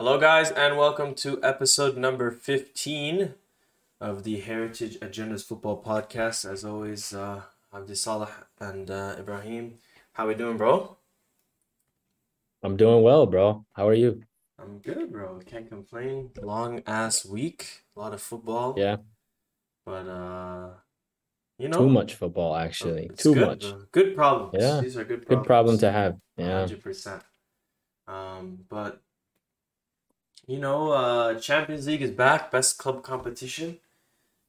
Hello, guys, and welcome to episode number 15 of the Heritage Agendas Football Podcast. As always, uh, I'm Salah and uh, Ibrahim. How we doing, bro? I'm doing well, bro. How are you? I'm good, bro. Can't complain. Long ass week, a lot of football. Yeah. But uh, you know, Too much football, actually. Too good, much. bro. Good problems. Yeah. These are good problems. Good problem to have. Yeah. Hundred percent. Um, but you know, uh, Champions League is back, best club competition.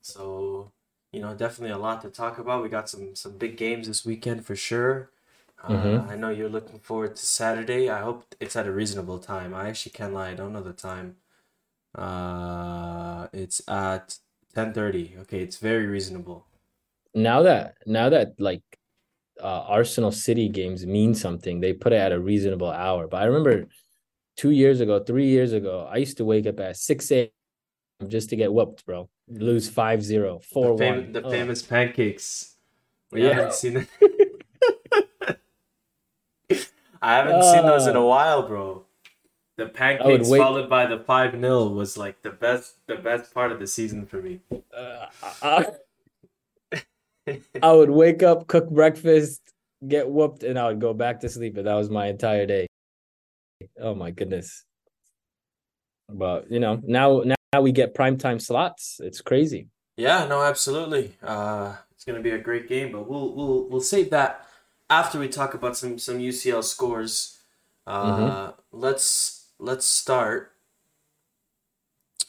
So, you know, definitely a lot to talk about. We got some some big games this weekend for sure. Uh, Mhm. I know you're looking forward to Saturday. I hope it's at a reasonable time. I actually can't lie, I don't know the time. Uh, it's at 10:30. Okay, it's very reasonable. Now that now that like uh, Arsenal City games mean something, they put it at a reasonable hour. But I remember two years ago, three years ago, I used to wake up at 6 a.m. just to get whooped, bro. Lose 5 0, 4 The, fam 1. the Oh. famous pancakes. We Yeah. haven't seen I haven't seen those in a Uh. while, bro. The pancakes followed by the 5 0 was like the best the best part of the season for me. Uh, I, I would wake up, cook breakfast, get whooped, and I would go back to sleep. And that was my entire day. Oh my goodness. But you know, now now we get primetime slots. It's crazy. Yeah, no, absolutely. Uh, it's gonna be a great game, but we'll we'll we'll save that after we talk about some some UCL scores. Uh, let's let's start.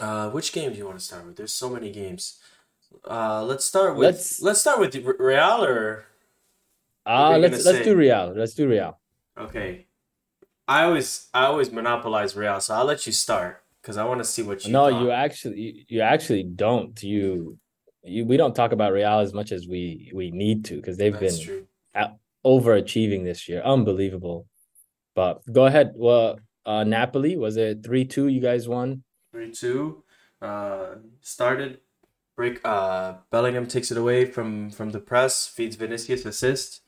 Uh, which game do you want to start with? There's so many games. Uh, let's start with Let's- let's start with Real or Ah, let's let's say? do Real. Let's do Real. okay. I always I always monopolize Real, so I'll let you start because I want to see what you No, thought. you actually you, you actually don't. You you we don't talk about Real as much as we we need to because they've That's been true. overachieving this year. Unbelievable. But go ahead. Well, uh Napoli, was it 3-2 you guys won? Three two. Uh, started. Break. Uh, Bellingham takes it away from from the press. Feeds Vinicius assist.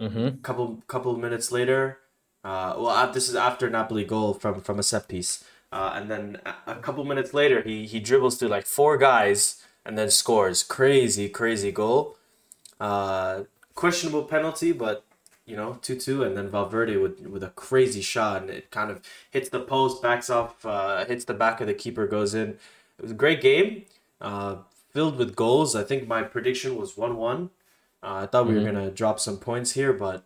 Mm-hmm. Couple couple minutes later. Uh, well, uh, this is after Napoli goal from from a set piece. Uh, and then a, couple minutes later, he he dribbles through like four guys and then scores. Crazy crazy goal. Uh, questionable penalty, but you know, 2 2, and then Valverde with, with a crazy shot, and it kind of hits the post, backs off, uh, hits the back of the keeper, goes in. It was a great game, uh, filled with goals. I think my prediction was 1 1. Uh, I thought we were Mhm. going to drop some points here, but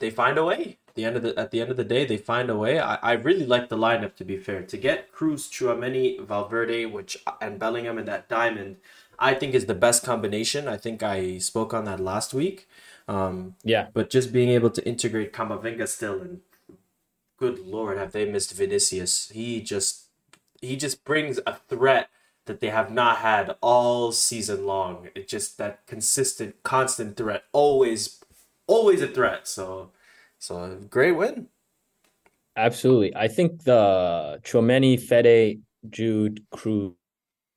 they find a way. At the end of the at the end of the day, they find a way. I, I really like the lineup to be fair. To get Cruz, Chouameni, Valverde, which and Bellingham in that diamond, I think is the best combination. I think I spoke on that last week. Um, Yeah. but just being able to integrate Camavinga still and good lord have they missed Vinicius. He just he just brings a threat that they have not had all season long. It just that consistent constant threat always always a threat. So so great win. Absolutely. I think the Chouameni, Fede, Jude, Cruz,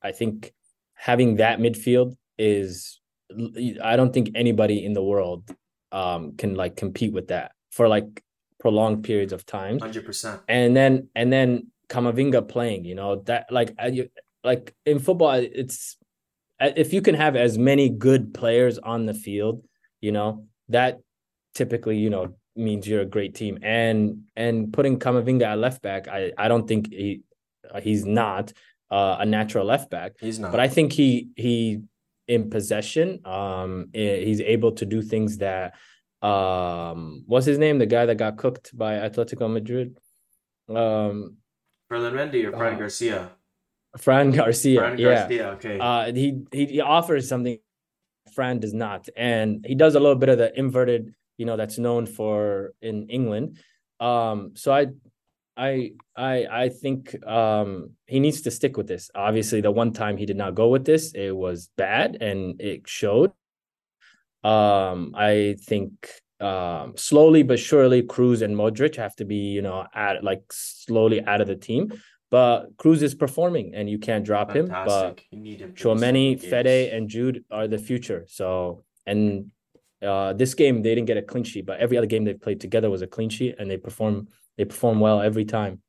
I think having that midfield is I don't think anybody in the world um can like compete with that for like prolonged periods of time. 100%. And then and then Camavinga playing, you know, that like like in football it's if you can have as many good players on the field, you know, that typically, you know, means you're a great team. And and putting Camavinga at left back, I I don't think he uh, he's not uh, a natural left back, He's not. but I think he he in possession, um, he's able to do things that um, what's his name, the guy that got cooked by Atletico Madrid, um, Ferland Mendy or Fran uh, Garcia? Fran Garcia, Fran yeah. Garcia, okay. Uh, he, he he offers something Fran does not, and he does a little bit of the inverted, you know, that's known for in England. Um, so I, I, I, I think um he needs to stick with this. Obviously, the one time he did not go with this, it was bad, and it showed. Um, I think um slowly but surely Cruz and Modric have to be, you know, at like slowly out of the team. But Cruz is performing, and you can't drop him. But Fantastic. You need him. these Chouameni. Fede, and Jude are the future. So, and uh, this game they didn't get a clean sheet, but every other game they've played together was a clean sheet, and they perform they perform well every time.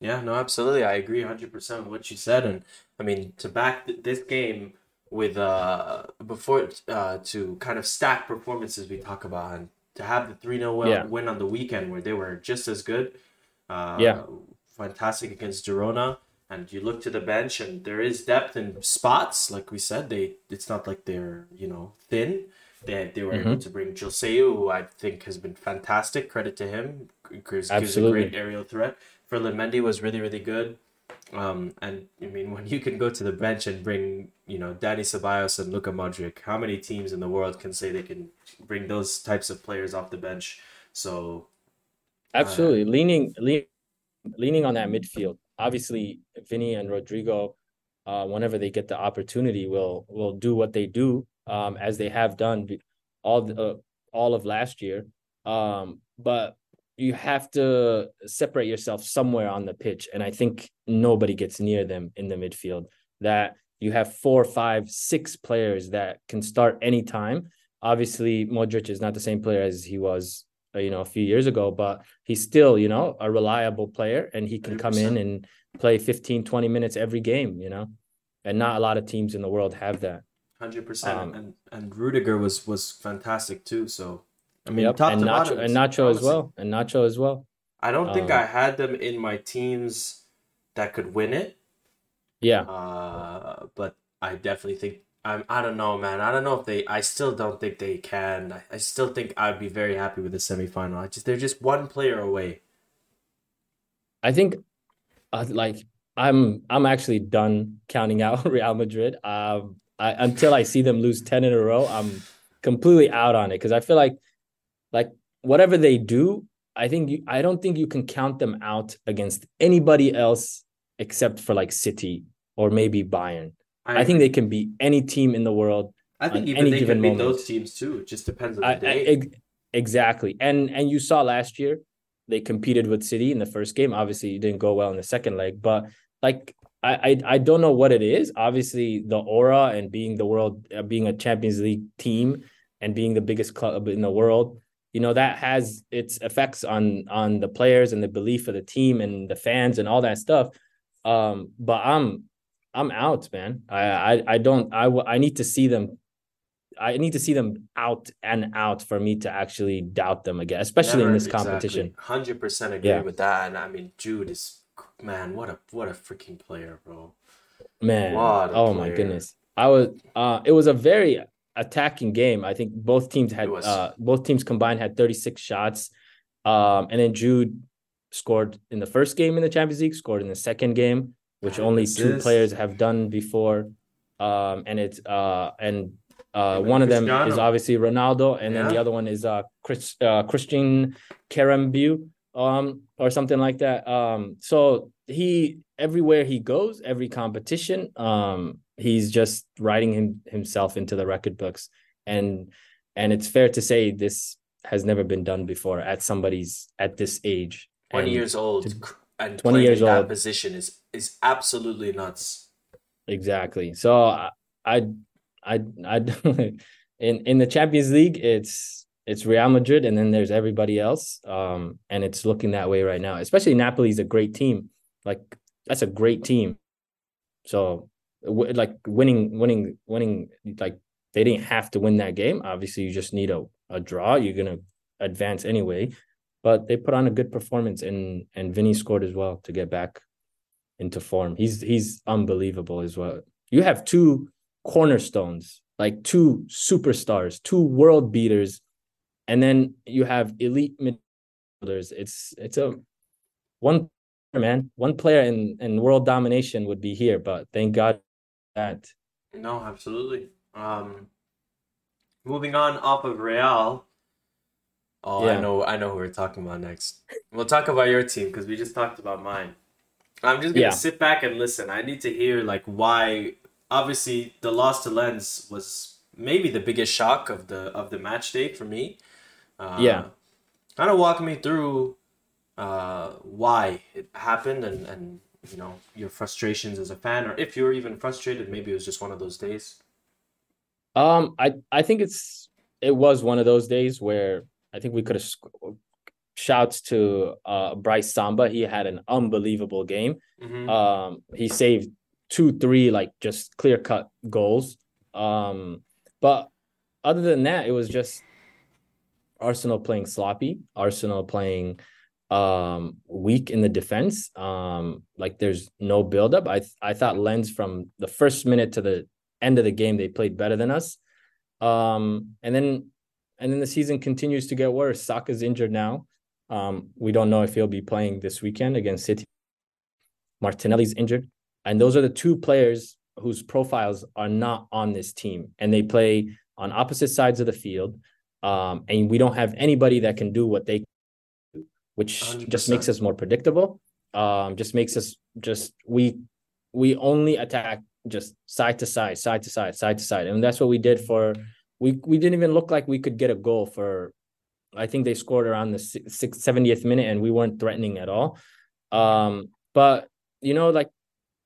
Yeah, no, absolutely. I agree 100% with what you said. And I mean, to back th- this game with, uh, before, uh, to kind of stack performances we talk about and to have the 3 0 Yeah. win on the weekend where they were just as good. Uh, Yeah. Fantastic against Girona. And you look to the bench and there is depth in spots. Like we said, they it's not like they're, you know, thin. They, they were able Mm-hmm. to bring Joselu, who I think has been fantastic. Credit to him. Gives, gives a great aerial threat. Ferland Mendy was really, really good. Um, and I mean, when you can go to the bench and bring, you know, Dani Ceballos and Luka Modric, how many teams in the world can say they can bring those types of players off the bench? So, Absolutely. leaning lean, leaning on that midfield. Obviously, Vinny and Rodrygo, uh, whenever they get the opportunity, will will do what they do, um, as they have done all the, uh, all of last year. Um, but you have to separate yourself somewhere on the pitch, and I think nobody gets near them in the midfield. That you have four, five, six players that can start anytime. Obviously, Modric is not the same player as he was uh, you know a few years ago but he's still you know a reliable player and he can come in and play 15 20 minutes every game you know and not a lot of teams in the world have that hundred percent. Um, And and Rudiger was was fantastic too. So, I mean, yep. top and to nacho bottom, and nacho as well and nacho as well I don't think Um, I had them in my teams that could win it. yeah Uh, but I definitely think I'm. I don't know, man. I don't know if they. I still don't think they can. I, I still think I'd be very happy with the semifinal. I just they're just one player away. i think uh, like i'm i'm actually done counting out real madrid um I, until i see them lose 10 in a row i'm completely out on it. Because i feel like like whatever they do i think you, i don't think you can count them out against anybody else except for like city or maybe bayern. I, think they can beat any team in the world I think even they can beat those teams too. It just depends on the I, I, day. ex- exactly. And and you saw last year they competed with city in the first game. Obviously it didn't go well in the second leg but like I, I I don't know what it is. Obviously, the aura and being the world, uh, being a Champions League team, and being the biggest club in the world, you know that has its effects on on the players and the belief of the team and the fans and all that stuff. Um, but I'm I'm out, man. I I, I don't I w- I need to see them. I need to see them out and out for me to actually doubt them again, especially in this competition. Hundred percent agree Yeah. with that. And I mean, Jude is man, what a what a freaking player, bro. Man, oh my goodness. I was uh it was a very attacking game. I think both teams had was. uh both teams combined had 36 shots. Um and then Jude scored in the first game in the Champions League, scored in the second game, which only two assist. players have done before. Um and it's uh and uh one of them is obviously Ronaldo and then the other one is uh Chris uh Christian Karembeu um or something like that. Um so he everywhere he goes, every competition, um he's just writing him himself into the record books and and it's fair to say this has never been done before at somebody's at this age. Twenty And years old to- and 20 years that old. position is is absolutely nuts. Exactly. So I I I, I in in the Champions League it's it's Real Madrid and then there's everybody else um and it's looking that way right now. Especially Napoli's a great team. Like that's a great team. So w- like winning winning winning like they didn't have to win that game. Obviously you just need a a draw. You're to advance anyway. But they put on a good performance and and Vinny scored as well to get back into form. He's he's unbelievable as well. You have two cornerstones, like two superstars, two world beaters, and then you have elite midfielders. It's it's a one man, one player in in world domination would be here, but thank God that No, absolutely. Um, moving on off of Real. Oh, yeah. I know, I know who we're talking about next. We'll talk about your team because we just talked about mine. I'm just gonna Yeah. sit back and listen. I need to hear like why. Obviously, the loss to Lens was maybe the biggest shock of the of the match day for me. Uh, Yeah. Kind of walk me through uh, why it happened and and you know your frustrations as a fan, or if you were even frustrated, maybe it was just one of those days. Um, I I think it's it was one of those days where I think we could have sc- shouts to uh, Brice Samba. He had an unbelievable game. Mm-hmm. Um, he saved two, three like just clear cut goals. Um, but other than that, it was just Arsenal playing sloppy. Arsenal playing um weak in the defense. Um like there's no buildup. I i thought lens from the first minute to the end of the game they played better than us. Um and then and then the season continues to get worse. Saka's injured now. Um we don't know if he'll be playing this weekend against city. Martinelli's injured. And those are the two players whose profiles are not on this team. And they play on opposite sides of the field um and we don't have anybody that can do what they do, which 100%. just makes us more predictable. Um, just makes us just we we only attack just side to side, side to side, side to side, and that's what we did for. We we didn't even look like we could get a goal for. I think they scored around the six, 70th minute, and we weren't threatening at all. Um, but you know, like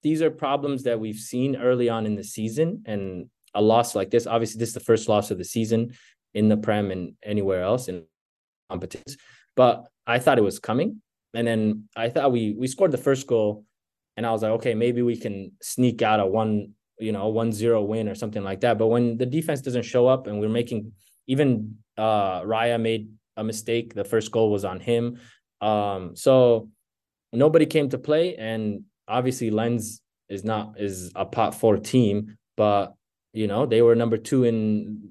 these are problems that we've seen early on in the season, and a loss like this. Obviously, this is the first loss of the season in the Prem and anywhere else in competitions. But I thought it was coming. And then I thought we we scored the first goal and I was like, okay, maybe we can sneak out a one, you know, one zero win or something like that. But when the defense doesn't show up and we're making even uh Raya made a mistake, the first goal was on him. Um, so nobody came to play, and obviously Lens is not is a pot four team, but you know they were number two in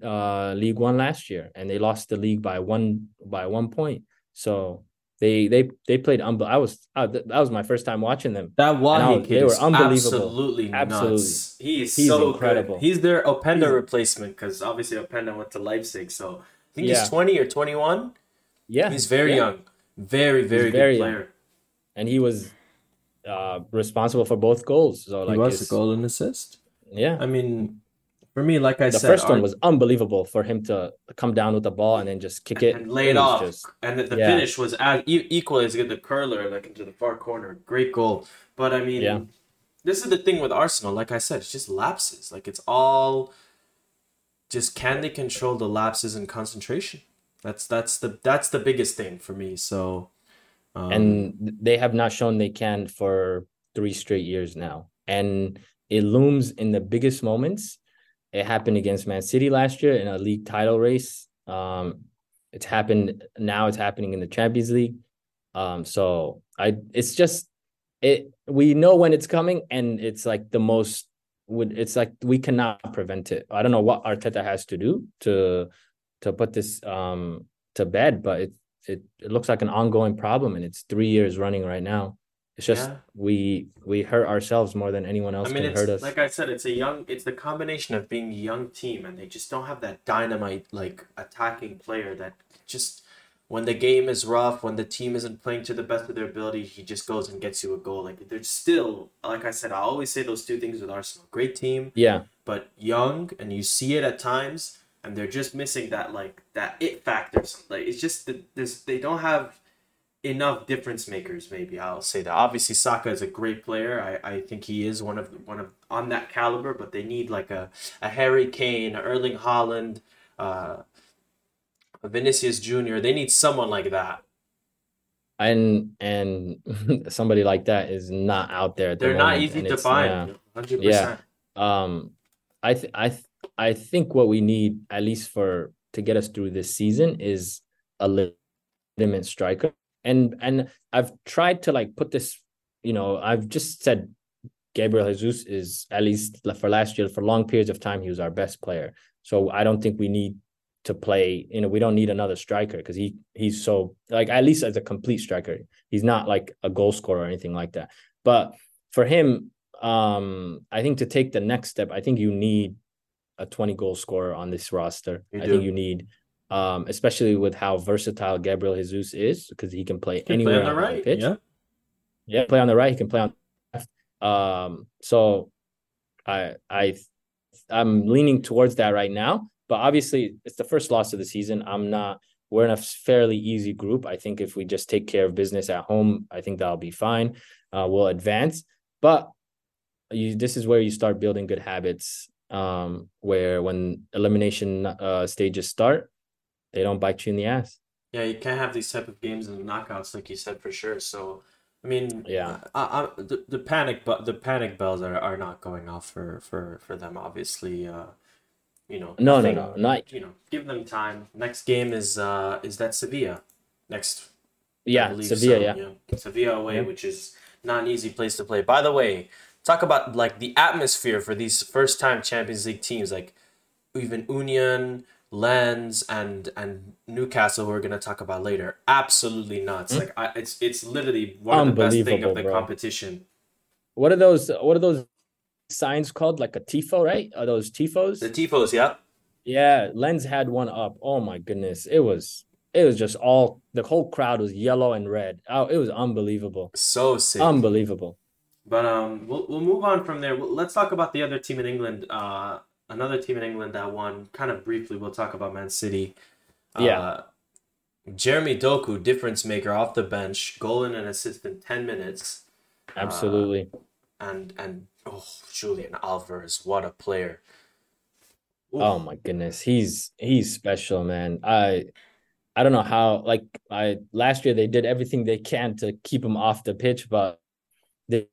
uh League One last year, and they lost the league by one by one point. So they they they played. Um, I was uh, that was my first time watching them. That Wahi kid they were unbelievable. Absolutely, absolutely. Nuts. He is he's so incredible. Good. He's their Openda he's, replacement because obviously Openda went to Leipzig. So I think yeah. he's twenty or twenty one. Yeah, he's very yeah. young, very very, very good player. Young. And he was uh, responsible for both goals. So like he was a goal and assist. Yeah, I mean for me, like I the said, the first one was unbelievable for him to come down with the ball and then just kick it and lay it, off. Just, and the, the yeah. finish was as, equal as good. The curler like into the far corner, great goal. But I mean, yeah. this is the thing with Arsenal. Like I said, it's just lapses. Like it's all just can they control the lapses and concentration? That's that's the that's the biggest thing for me. So, um, and they have not shown they can for three straight years now, and it looms in the biggest moments it happened against Man City last year in a league title race. Um, it's happened now. It's happening in the Champions League. Um, so I, it's just it. We know when it's coming, and it's like the most. Would it's like we cannot prevent it. I don't know what Arteta has to do to to put this um to bed, but it it it looks like an ongoing problem, and it's three years running right now. It's just yeah. we we hurt ourselves more than anyone else I mean, can hurt us. Like I said, it's a young. It's the combination of being a young team and they just don't have that dynamite like attacking player that just when the game is rough, when the team isn't playing to the best of their ability, he just goes and gets you a goal. Like they're still, like I said, I always say those two things with Arsenal. Great team, yeah, but young, and you see it at times, and they're just missing that like that it factor. Like it's just the, this they don't have enough difference makers. Maybe I'll say that. Obviously, Saka is a great player. I, I think he is one of one of on that caliber. But they need like a a Harry Kane, a Erling Haaland, uh, a Vinicius Junior. They need someone like that. And and somebody like that is not out there. They're the not easy to find. Hundred yeah. Um, I th- I th- I think what we need at least for to get us through this season is a legitimate striker and and I've tried to like put this, you know, I've just said Gabriel Jesus is at least for last year for long periods of time he was our best player. So I don't think we need to play. You know, we don't need another striker because he he's so like at least as a complete striker, he's not like a goal scorer or anything like that. But for him, um, I think to take the next step, I think you need a 20 goal scorer on this roster. You I do. think you need um, especially with how versatile Gabriel Jesus is because he can play he can anywhere play on, the right. Pitch. Yeah. yeah, play on the right. He can play on. The left. Um, so I I I'm leaning towards that right now. But obviously, it's the first loss of the season. I'm not. We're in a fairly easy group. I think if we just take care of business at home, I think that'll be fine. Uh, we'll advance. But you, this is where you start building good habits. Um, where when elimination uh, stages start, they don't bite you in the ass. Yeah, you can't have these type of games the knockouts, like you said for sure. So, I mean, Yeah. I, I, the, the panic, but the panic bells are, are not going off for for for them. Obviously, uh, you know. No, no, no, not You know, give them time. Next game is uh is that Sevilla next yeah, Sevilla. so, yeah. Sevilla away, Yeah. which is not an easy place to play. By the way, talk about like the atmosphere for these first time Champions League teams, like even Union, Lens, and and Newcastle, we're gonna talk about later. Absolutely nuts. Like I, it's it's literally one of the best thing of? The bro. competition. What are those? What are those signs called? Like a tifo, right? Are those tifos? The tifos, yeah. Yeah, Lens had one up. Oh my goodness, it was it was just all the whole crowd was yellow and red. Oh, it was unbelievable, So sick. unbelievable. But um, we'll we'll move on from there. Let's talk about the other team in England. Uh, another team in England that won. Kind of briefly, we'll talk about Man City. Yeah. Uh, Jeremy Doku, difference maker off the bench, goal and an assist in ten minutes. Absolutely. And and oh, Julian Alvarez, what a player! Oof. Oh my goodness, he's he's special, man. I I don't know how like I last year they did everything they can to keep him off the pitch, but this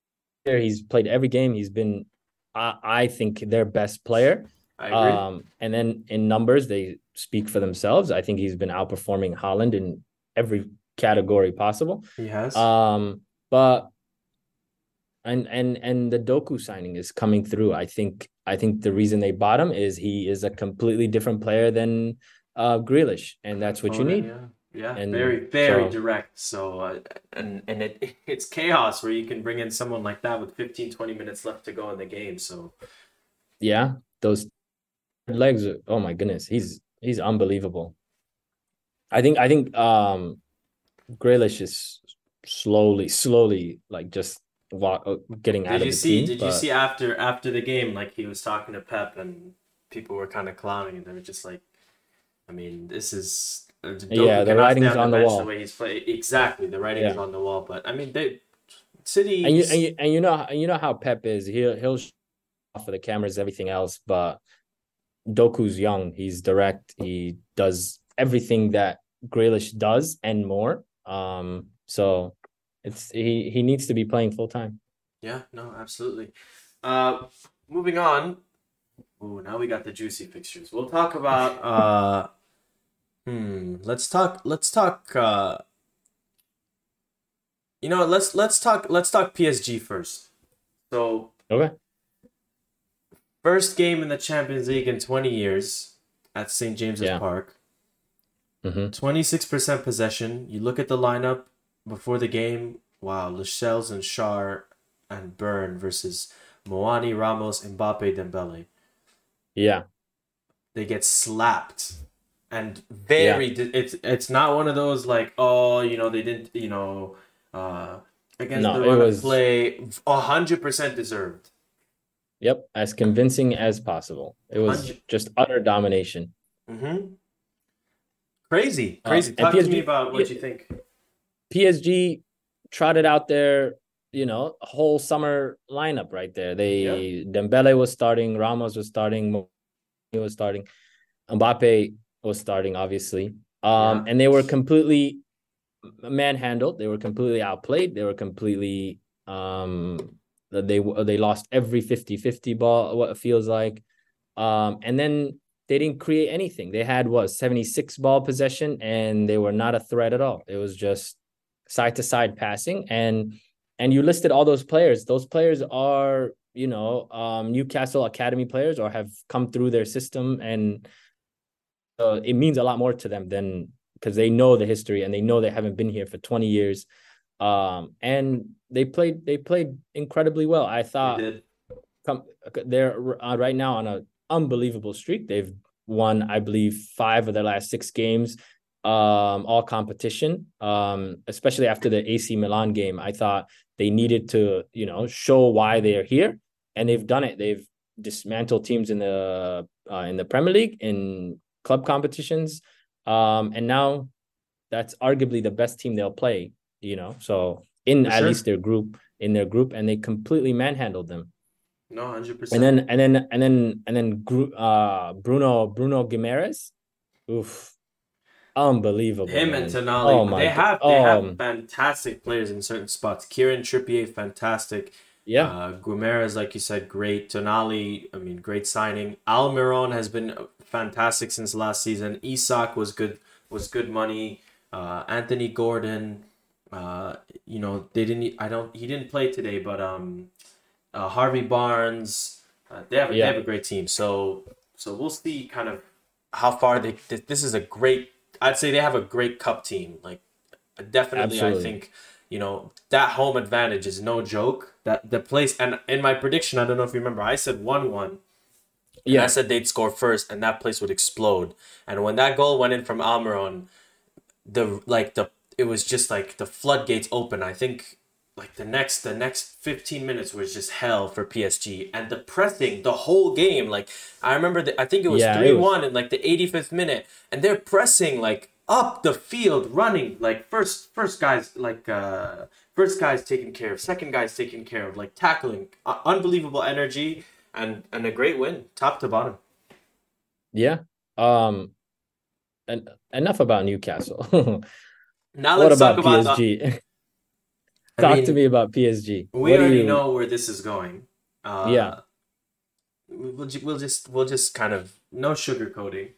year he's played every game. He's been I, I think their best player. I agree. Um, and then in numbers, they speak for themselves. I think he's been outperforming Haaland in every category possible. he has. Um, but and and and the Doku signing is coming through. I think I think the reason they bought him is he is a completely different player than uh Grealish, and that's what you need. Yeah, yeah, And very very so- direct. So uh, and and it it's chaos where you can bring in someone like that with 15, 20 minutes left to go in the game. So Yeah, those legs. Are, oh my goodness, he's he's unbelievable. I think I think um Grealish is slowly slowly like just walk, uh, getting out Did of you the see? team. Did you see after after the game, like he was talking to Pep, and people were kind of clowning, and they were just like, "I mean, this is Yeah, the writing's on the wall. way he's. Exactly, the writing is Yeah. on the wall. But I mean, they City. and you and you and you know and you know how Pep is. He'll he'll show off for the cameras, everything else. But Doku's young. He's direct. He does everything that Grealish does and more. Um, so it's he he needs to be playing full time. Yeah, no, absolutely. Uh, moving on. Ooh, now we got the juicy fixtures. We'll talk about. Uh, hmm. Let's talk. Let's talk. Uh, you know, let's let's talk. Let's talk PSG first. So Okay. first game in the Champions League in twenty years at St James's Yeah. Park. hmm Twenty six percent possession. You look at the lineup before the game. Wow, Lascelles and Schar and Burn versus Muani, Ramos, Mbappe, Dembele. Yeah. They get slapped, and very. It's it's not one of those like oh you know they didn't you know uh against No, the run was- of play a hundred percent deserved. Yep. As convincing as possible. It was Hundred- just utter domination. Mm-hmm. Crazy, Uh, crazy. and Talk to me about what you think. PSG trotted out their, you know, whole summer lineup right there. They Dembele was starting, Ramos was starting, Mo was starting, Mbappe was starting, obviously. Um, Yeah. and they were completely manhandled. They were completely outplayed. They were completely um they they lost every 50-50 ball, what it feels like. Um, and then they didn't create anything. They had what 76 ball possession and they were not a threat at all. It was just side to side passing and and you listed all those players. Those players are, you know, um Newcastle academy players or have come through their system and uh, it means a lot more to them than because they know the history and they know they haven't been here for 20 years. Um and they played they played incredibly well. I thought come they're uh, right now on an unbelievable streak. They've won, I believe, five of their last six games, um, all competition. Um, especially after the AC Milan game, I thought they needed to, you know, show why they are here, and they've done it. They've dismantled teams in the uh, in the Premier League in club competitions, um, and now that's arguably the best team they'll play. You know, so in For at sure. least their group in their group, and they completely manhandled them No, hundred and percent. And then and then and then and then uh Bruno Bruno Guimaraes. Oof. unbelievable. Him man. and Tonali, Oh my they God. have they Um, have fantastic players in certain spots. Kieran Trippier, fantastic. Yeah, Uh, Guimaraes, like you said, great. Tonali, I mean, great signing. Almiron has been fantastic since last season. Isak was good, was good money. Uh, Anthony Gordon, uh, you know, they didn't. I don't. He didn't play today, but um, uh, Harvey Barnes, uh, they have they have a great team. So so we'll see kind of how far they. This is a great. I'd say they have a great cup team. Like definitely, I think you know that home advantage is no joke. That the place and in my prediction, I don't know if you remember, I said one one. Yeah. I said they'd score first, and that place would explode. And when that goal went in from Almiron, the like the it was just like the floodgates open. I think like the next the next 15 minutes was just hell for PSG and the pressing the whole game like I remember the, I think it was Yeah, 3-1 in like the 85th minute and they're pressing like up the field running like first first guys like uh first guys taken care of second guys taken care of like tackling uh, unbelievable energy and and a great win top to bottom yeah. Um, and enough about Newcastle. now what let's about about PSG? I Talk mean, to me about PSG. We What already you- know where this is going. Uh, Yeah. We'll, we'll just we'll just kind of no sugarcoating.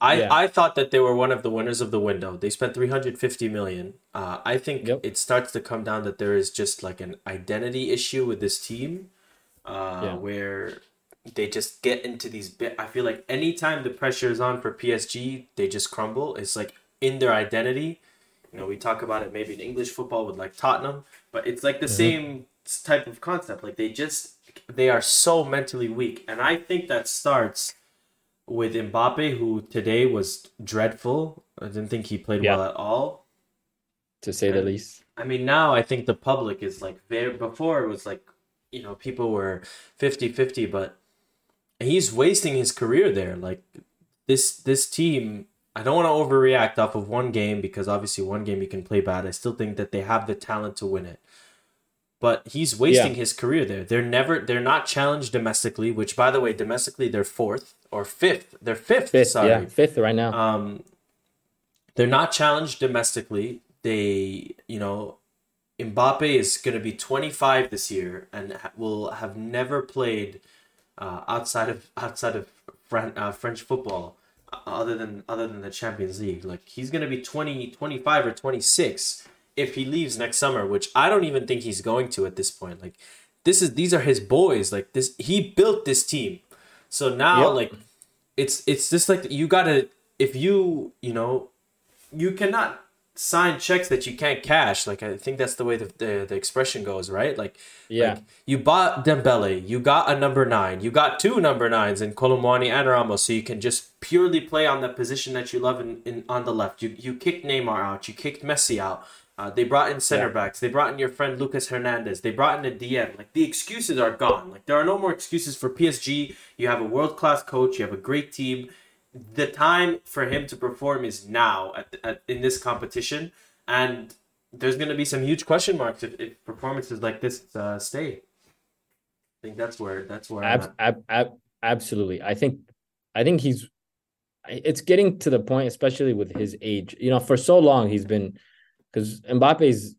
I Yeah. I thought that they were one of the winners of the window. They spent 350 million. Uh, I think Yep. it starts to come down that there is just like an identity issue with this team, uh, Yeah. where they just get into these bit. I feel like anytime the pressure is on for PSG, they just crumble. It's like in their identity. You know, we talk about it maybe in English football with like Tottenham, but it's like the same type of concept. Like they just they are so mentally weak, and I think that starts with Mbappe, who today was dreadful. I didn't think he played Yeah. well at all. to say the least. I mean, now I think the public is like very. Before it was like, you know, people were 50-50, but he's wasting his career there. Like this this team, I don't want to overreact off of one game because obviously one game you can play bad. I still think that they have the talent to win it. But he's wasting his career there. They're never they're not challenged domestically, which by the way, domestically they're fourth or fifth. They're fifth, Fifth, sorry. yeah, fifth right now. Um, they're not challenged domestically. They, you know, Mbappe is going to be 25 this year and will have never played uh, outside of outside of Fran- uh, French football uh, other than other than the Champions League. Like he's going to be 20, 25 or 26 if he leaves next summer, which I don't even think he's going to at this point. Like this is these are his boys. Like this he built this team. So now Yep. like it's it's just like you got to if you, you know, you cannot sign checks that you can't cash. Like I think that's the way the the, the expression goes, right? Like Yeah. like, you bought Dembele, you got a number nine, you got two number nines in Kolo Muani and Ramos, so you can just purely play on the position that you love in, in on the left. You you kicked Neymar out, you kicked Messi out. Uh, they brought in center Yeah. backs. They brought in your friend Lucas Hernandez. They brought in a DM. Like the excuses are gone. Like there are no more excuses for PSG. You have a world class coach. You have a great team. The time for him to perform is now at, at in this competition, and there's going to be some huge question marks if, if performances like this uh, stay. I think that's where that's where Ab- ab- ab- absolutely. I think I think he's it's getting to the point, especially with his age. You know, for so long he's been because Mbappe's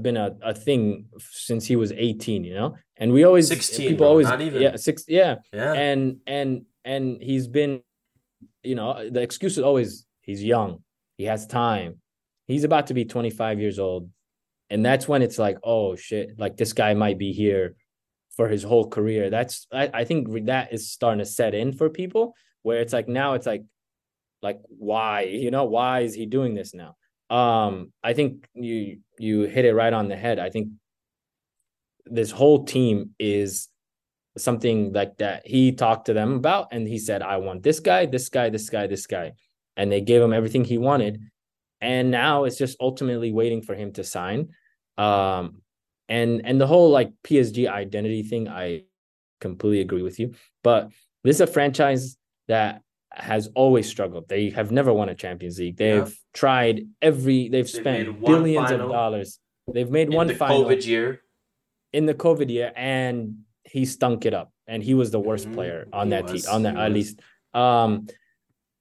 been a, a thing since he was 18, you know? And we always 16, people bro, always not even. yeah, six yeah. Yeah, And and and he's been, you know, the excuse is always he's young, he has time. He's about to be 25 years old. And that's when it's like, oh shit, like this guy might be here for his whole career. That's I, I think that is starting to set in for people where it's like now it's like like why you know why is he doing this now um i think you you hit it right on the head i think this whole team is something like that he talked to them about and he said i want this guy this guy this guy this guy. And they gave him everything he wanted. And now it's just ultimately waiting for him to sign. Um and and the whole like PSG identity thing I completely agree with you. But this is a franchise that has always struggled. They have never won a Champions League. They've Yeah. tried every they've made spent billions of dollars. They've made one the final COVID year. in the COVID year, and he stunk it up, and he was the worst Mhm. player on He that was, team, on that at least. Um,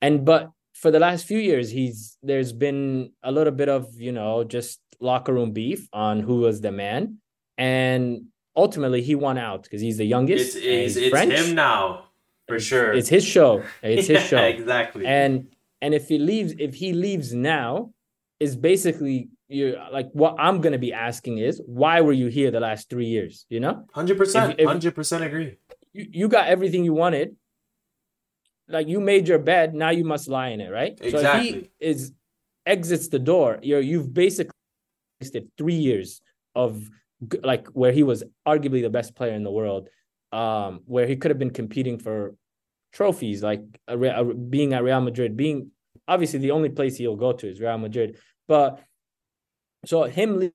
and but for the last few years, he's there's been a little bit of you know just locker room beef on who was the man, and ultimately he won out because he's the youngest. It's, it's, it's French. him now, for sure. It's his show. It's his Yeah, show. exactly. And and if he leaves, if he leaves now, is basically you like what I'm gonna be asking is why were you here the last three years? You know, Hundred percent, hundred percent agree. you, you got everything you wanted. Like you made your bed, now you must lie in it, right? So Exactly. he is exits the door, you're you've basically wasted three years of like where he was arguably the best player in the world, um, where he could have been competing for trophies, like a, a, being at Real Madrid, being obviously the only place he'll go to is Real Madrid, but so him, I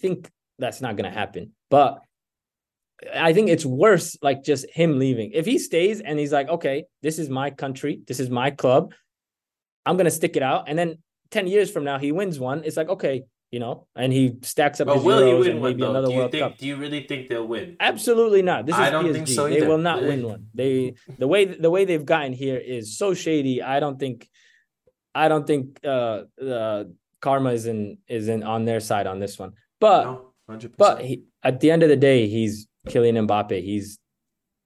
think that's not gonna happen, but. I think it's worse like just him leaving. If he stays and he's like, okay, this is my country, this is my club, I'm gonna stick it out. And then 10 years from now he wins one, it's like, okay, you know, and he stacks up But his will he win and one though? another Do you World think? Cup. Do you really think they'll win? Absolutely not. This is I don't PSG. think so They will not win one. They the way the way they've gotten here is so shady. I don't think I don't think uh uh karma isn't is in on their side on this one. But No, but he, at the end of the day, he's Kylian Mbappe. He's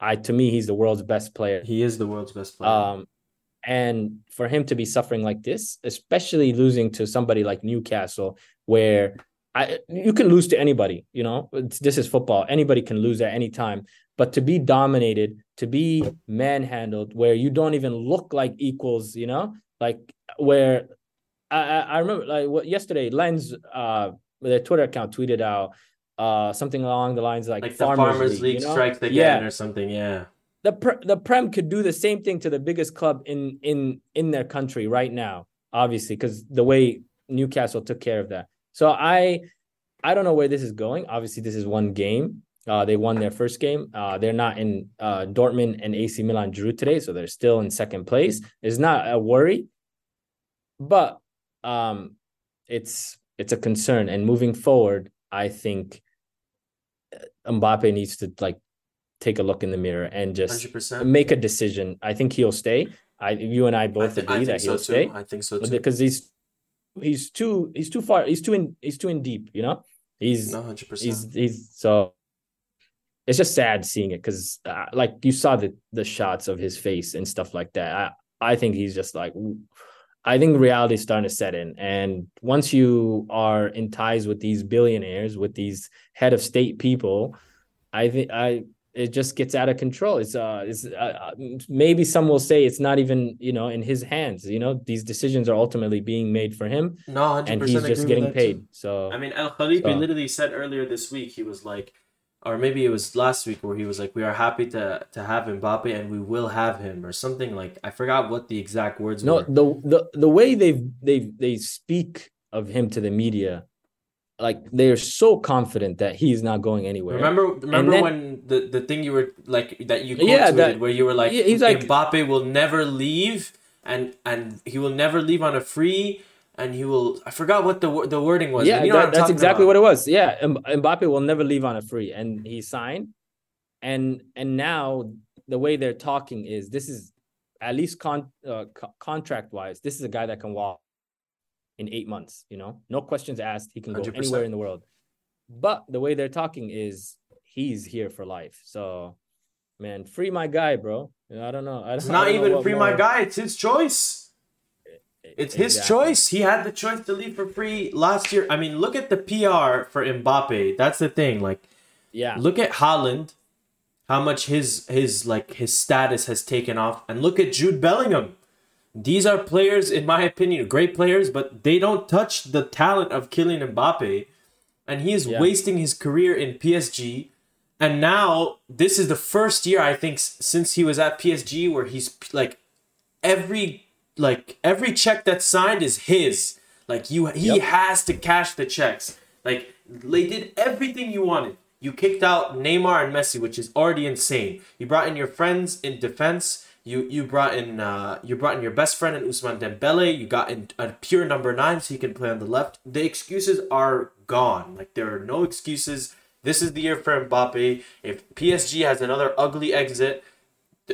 I to me, he's the world's best player. He is the world's best player. Um, and for him to be suffering like this, especially losing to somebody like Newcastle, where I you can lose to anybody, you know, this is football. Anybody can lose at any time. But to be dominated, to be manhandled, where you don't even look like equals, you know, like where I, I remember like what yesterday, Lens, uh, their Twitter account tweeted out uh something along the lines like, like the Farmers League, you know? strikes again Yeah, or something. Yeah. the pre- the Prem could do the same thing to the biggest club in in in their country right now, obviously, because the way Newcastle took care of that. So I I don't know where this is going. Obviously, this is one game. Uh, they won their first game. Uh, they're not in uh, Dortmund and AC Milan drew today, so they're still in second place. It's not a worry, but um, it's it's a concern. And moving forward, I think uh, Mbappe needs to like take a look in the mirror and just Hundred percent. make a decision. I think he'll stay. I you and I I, both I agree think that so he'll too. stay I think so too. because he's he's too he's too far he's too in he's too in deep. You know he's No, hundred he's percent. he's so it's just sad seeing it because uh, like you saw the the shots of his face and stuff like that. I I think he's just like. ooh. I think reality is starting to set in, and once you are in ties with these billionaires, with these head of state people, I think I it just gets out of control. It's uh, it's uh, uh, maybe some will say it's not even you know in his hands. You know, these decisions are ultimately being made for him, No, and he's just getting paid. So I mean, Al-Khelaifi So- literally said earlier this week he was like, or maybe it was last week where he was like, "We are happy to to have Mbappe and we will have him," or something like I forgot what the exact words no, were. the the the way they they they speak of him to the media, like they are so confident that he's not going anywhere. Remember, remember then- when the the thing you were like that you Yeah, that- where you were like, Yeah, he's like- Mbappe will never leave and and he will never leave on a free and he will. I forgot what the the wording was. yeah, you know that- that's exactly about. what it was. Yeah, Mbappe will never leave on a free, and he signed. And and now the way they're talking is this is at least con uh, co- contract wise, this is a guy that can walk in eight months. You know, no questions asked. He can go 100%. anywhere in the world. But the way they're talking is he's here for life. So, man, free my guy, bro. I don't know. I don't, It's not even free my guy. It's his choice. It's his Exactly. choice. He had the choice to leave for free last year. I mean, look at the PR for Mbappe. That's the thing. Like, Yeah. look at Haaland, how much his his like his status has taken off, and look at Jude Bellingham. These are players, in my opinion, great players, but they don't touch the talent of Kylian Mbappe, and he is Yeah. wasting his career in PSG. And now this is the first year I think since he was at PSG where he's like every like every check that's signed is his. Like you, he Yep. has to cash the checks. Like they did everything you wanted. You kicked out Neymar and Messi, which is already insane. You brought in your friends in defense. You you brought in uh, you brought in your best friend in Ousmane Dembele. You got in a pure number nine, so he can play on the left. The excuses are gone. Like there are no excuses. This is the year for Mbappe. If PSG has another ugly exit,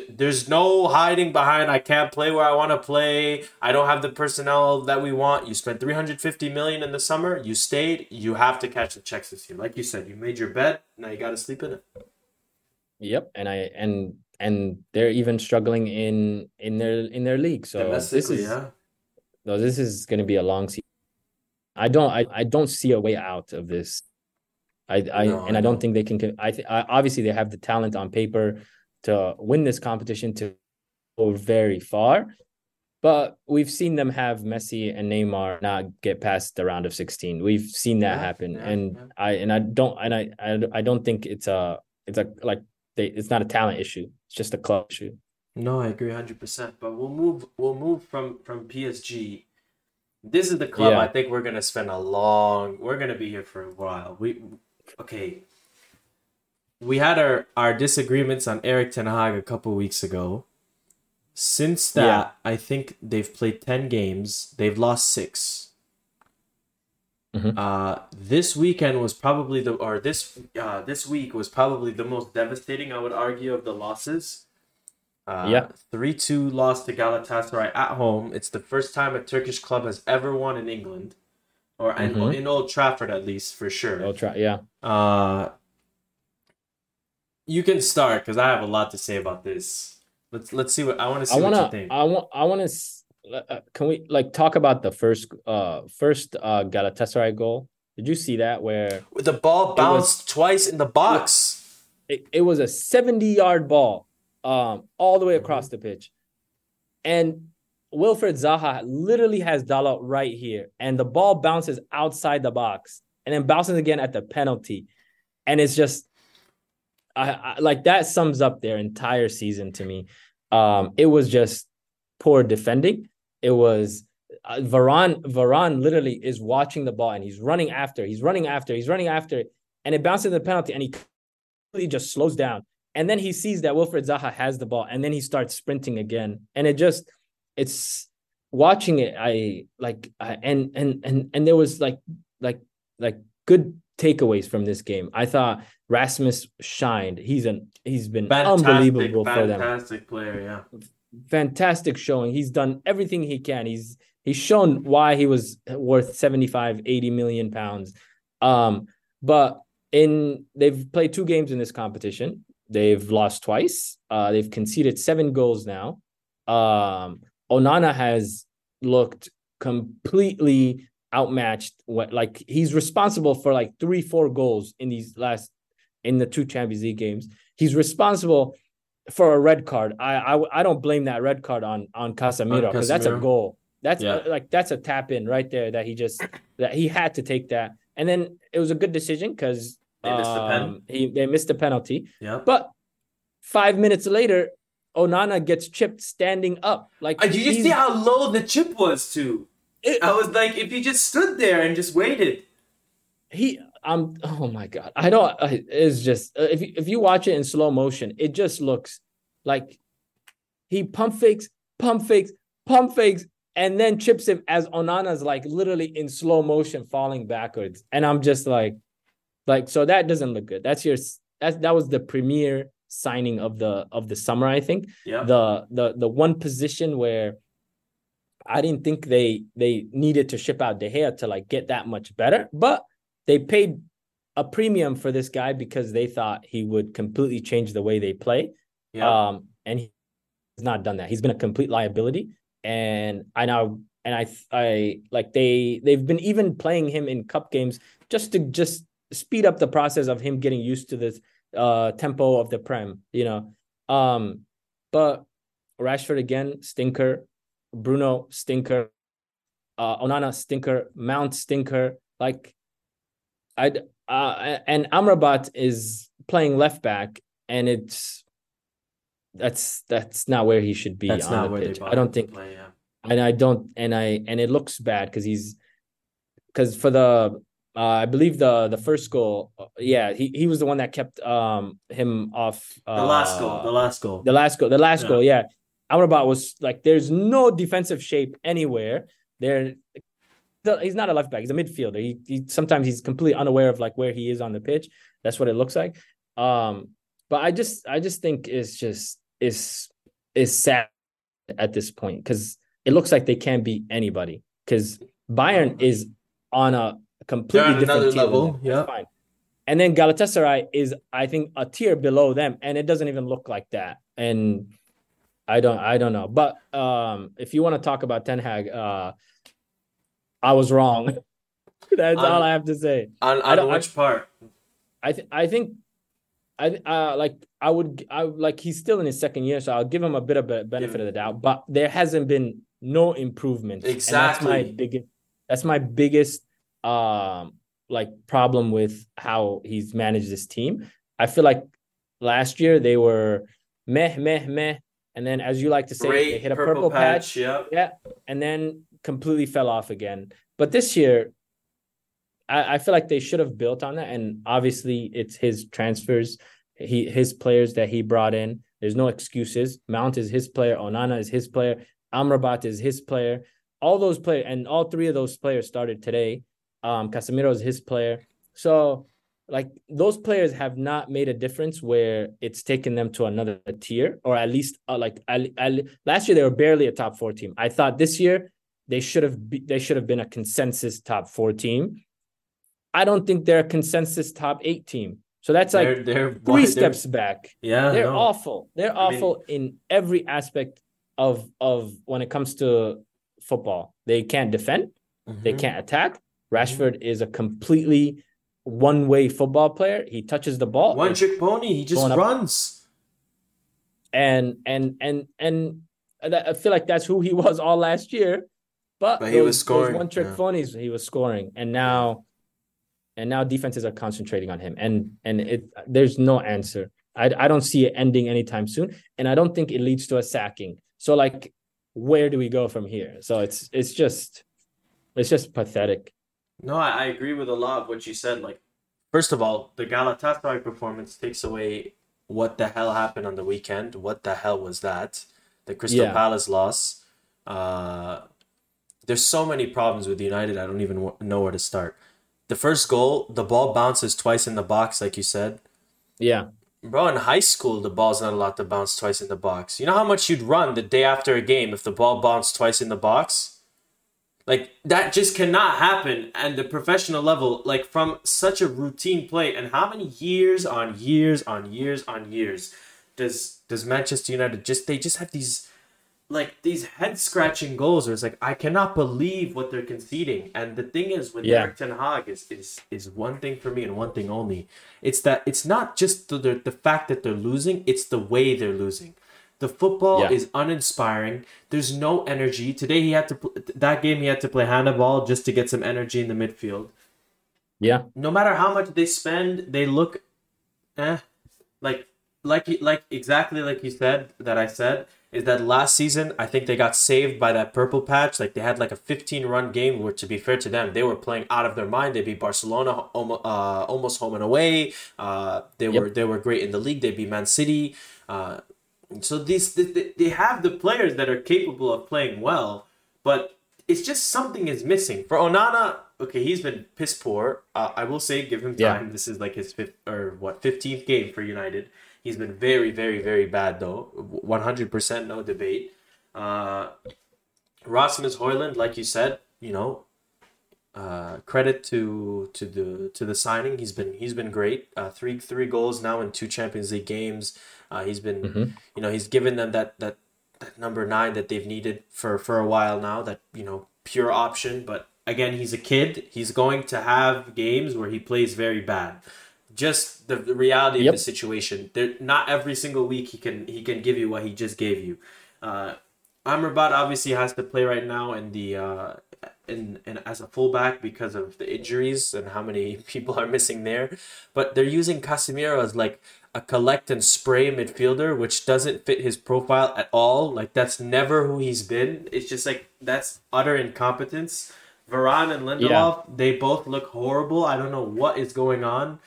there's no hiding behind I can't play where I want to play. I don't have the personnel that we want. You spent 350 million in the summer. You stayed. You have to catch the checks this year. Like you said, you made your bet. Now you got to sleep in it. Yep, and I and and they're even struggling in in their in their league. So this is yeah. No, this is going to be a long season. I don't I, I don't see a way out of this. I I no, and I, I don't think they can. I, th- I obviously they have the talent on paper to win this competition to go very far. But we've seen them have Messi and Neymar not get past the round of 16. We've seen that yeah, happen. Yeah, and yeah. I and I don't and I, I I don't think it's a it's a like they it's not a talent issue. It's just a club issue. No, I agree 100%. But we'll move we'll move from from PSG. This is the club I think we're going to spend a long we're going to be here for a while. We okay, we had our, our disagreements on Erik Ten Hag a couple weeks ago. Since that, yeah. I think they've played 10 games. They've lost 6. Mm-hmm. Uh, this weekend was probably the or this uh, this week was probably the most devastating. I would argue of the losses. Uh, yeah, three two loss to Galatasaray at home. It's the first time a Turkish club has ever won in England, or mm-hmm. in, in Old Trafford at least for sure. Old Trafford, yeah. Uh, you can start because I have a lot to say about this. Let's let's see what I want to see. I wanna, what you think. I want I want to. Uh, can we like talk about the first uh first uh Galatasaray goal? Did you see that where the ball bounced was, twice in the box? It, it was a 70 yard ball um all the way across mm-hmm. the pitch. And Wilfred Zaha literally has Dalot right here and the ball bounces outside the box and then bounces again at the penalty. And it's just I, I, like that sums up their entire season to me. Um, it was just poor defending. It was uh. Varane literally is watching the ball and he's running after. He's running after. He's running after, and it bounces the penalty, and he completely just slows down. And then he sees that Wilfred Zaha has the ball, and then he starts sprinting again. And it just, it's watching it. I like, I, and and and and there was like like like good takeaways from this game. I thought Rasmus shined. He's an he's been fantastic, unbelievable for them. Fantastic player, yeah. Fantastic showing. He's done everything he can. He's he's shown why he was worth 75 80 million pounds. Um but in they've played two games in this competition. They've lost twice. Uh they've conceded 7 goals now. Um Onana has looked completely outmatched what like he's responsible for like three four goals in these last in the two Champions League games. He's responsible for a red card. I I, I don't blame that red card on on Casemiro because that's a goal. That's yeah. a, like that's a tap in right there that he just that he had to take that. And then it was a good decision because they um, missed the pen. Um, he they missed the penalty. Yeah. But five minutes later, Onana gets chipped standing up. Like did you see how low the chip was too? It, I was like, if he just stood there and just waited. He, I'm. Oh my god, I don't. It's just uh, if you, if you watch it in slow motion, it just looks like he pump fakes, pump fakes, pump fakes, and then chips him as Onana's like literally in slow motion falling backwards, and I'm just like, like so that doesn't look good. That's your that that was the premier signing of the of the summer, I think. Yeah. The the the one position where I didn't think they they needed to ship out De Gea to like get that much better, but they paid a premium for this guy because they thought he would completely change the way they play. Yeah. Um, and he's not done that. He's been a complete liability. And I now and I I like they they've been even playing him in cup games just to just speed up the process of him getting used to this uh tempo of the prem, you know. Um, but Rashford again, stinker. Bruno stinker, uh, Onana stinker, Mount stinker. Like, I uh, and Amrabat is playing left back, and it's that's that's not where he should be that's on the pitch. I don't think, play, yeah. and I don't, and I and it looks bad because he's because for the uh, I believe the the first goal, uh, yeah, he, he was the one that kept um him off. Uh, the last goal, the last goal, the last goal, the last yeah. goal, yeah. Amrabat was like, there's no defensive shape anywhere. There, he's not a left back. He's a midfielder. He, he sometimes he's completely unaware of like where he is on the pitch. That's what it looks like. Um, but I just I just think it's just is is sad at this point because it looks like they can't beat anybody because Bayern is on a completely different level. Yeah, fine. And then Galatasaray is, I think, a tier below them, and it doesn't even look like that. And I don't, I don't know. But um, if you want to talk about Ten Hag, uh, I was wrong. That's on, all I have to say. On, on which I, part? I th- I think I uh like I would I like he's still in his second year, so I'll give him a bit of a benefit yeah. of the doubt. But there hasn't been no improvement. Exactly. And that's my biggest. That's my biggest um like problem with how he's managed this team. I feel like last year they were meh meh meh, and then as you like to say, Great they hit a purple, purple patch, patch, yeah, yeah, and then completely fell off again. But this year, I, I feel like they should have built on that, and obviously it's his transfers, he his players that he brought in. There's no excuses. Mount is his player. Onana is his player. Amrabat is his player. All those players, and all three of those players started today. Um, Casemiro is his player. So, like those players have not made a difference where it's taken them to another tier, or at least uh, like I, I, last year they were barely a top four team. I thought this year they should have be, they should have been a consensus top four team. I don't think they're a consensus top eight team. So that's like they're, they're, 3 they're, steps back. Yeah, they're no. awful. They're I awful mean, in every aspect of of when it comes to football. They can't defend. Mm-hmm. They can't attack. Rashford mm-hmm. is a completely one way football player. He touches the ball. One trick pony. He just runs. And and and and I feel like that's who he was all last year. But, but those, he was scoring. one trick yeah. ponies, he was scoring, and now, and now defenses are concentrating on him, and and it there's no answer. I I don't see it ending anytime soon, and I don't think it leads to a sacking. So like, where do we go from here? So it's it's just, it's just pathetic. No, I, I agree with a lot of what you said. Like, first of all, the Galatasaray performance takes away what the hell happened on the weekend. What the hell was that? The Crystal yeah. Palace loss. Uh, there's so many problems with United. I don't even know where to start. The first goal, the ball bounces twice in the box, like you said. Yeah. Bro, in high school, the ball's not allowed to bounce twice in the box. You know how much you'd run the day after a game if the ball bounced twice in the box? Like, that just cannot happen And the professional level, like, from such a routine play. And how many years on years on years on years does does Manchester United just, they just have these like these head scratching goals where it's like I cannot believe what they're conceding. And the thing is with yeah. Erik Ten Hag is is is one thing for me and one thing only. It's that it's not just the the, the fact that they're losing, it's the way they're losing. The football yeah. is uninspiring. There's no energy. Today he had to that game he had to play handball just to get some energy in the midfield. Yeah. No matter how much they spend, they look eh like like like exactly like you said that I said is that last season I think they got saved by that purple patch. Like they had like a 15 run game where to be fair to them, they were playing out of their mind. They beat Barcelona almost, uh, almost home and away. Uh, they yep. were they were great in the league. They beat Man City. Uh, so these they, they have the players that are capable of playing well, but it's just something is missing for Onana. Okay, he's been piss poor. Uh, I will say, give him time. Yeah. This is like his fifth or what fifteenth game for United. He's been very, very, very bad though. One hundred percent, no debate. Uh, Rasmus Højlund, like you said, you know, uh, credit to to the to the signing. He's been he's been great. Uh, three three goals now in two Champions League games. Uh, he's been mm-hmm. you know he's given them that that that number nine that they've needed for for a while now. That you know pure option, but again he's a kid. He's going to have games where he plays very bad just the, the reality yep. of the situation. There, not every single week he can he can give you what he just gave you. Uh, Amrabat obviously has to play right now in the uh, in, in as a fullback because of the injuries and how many people are missing there. But they're using Casemiro as like a collect and spray midfielder, which doesn't fit his profile at all. Like that's never who he's been. It's just like that's utter incompetence. Varane and Lindelof, yeah. they both look horrible. I don't know what is going on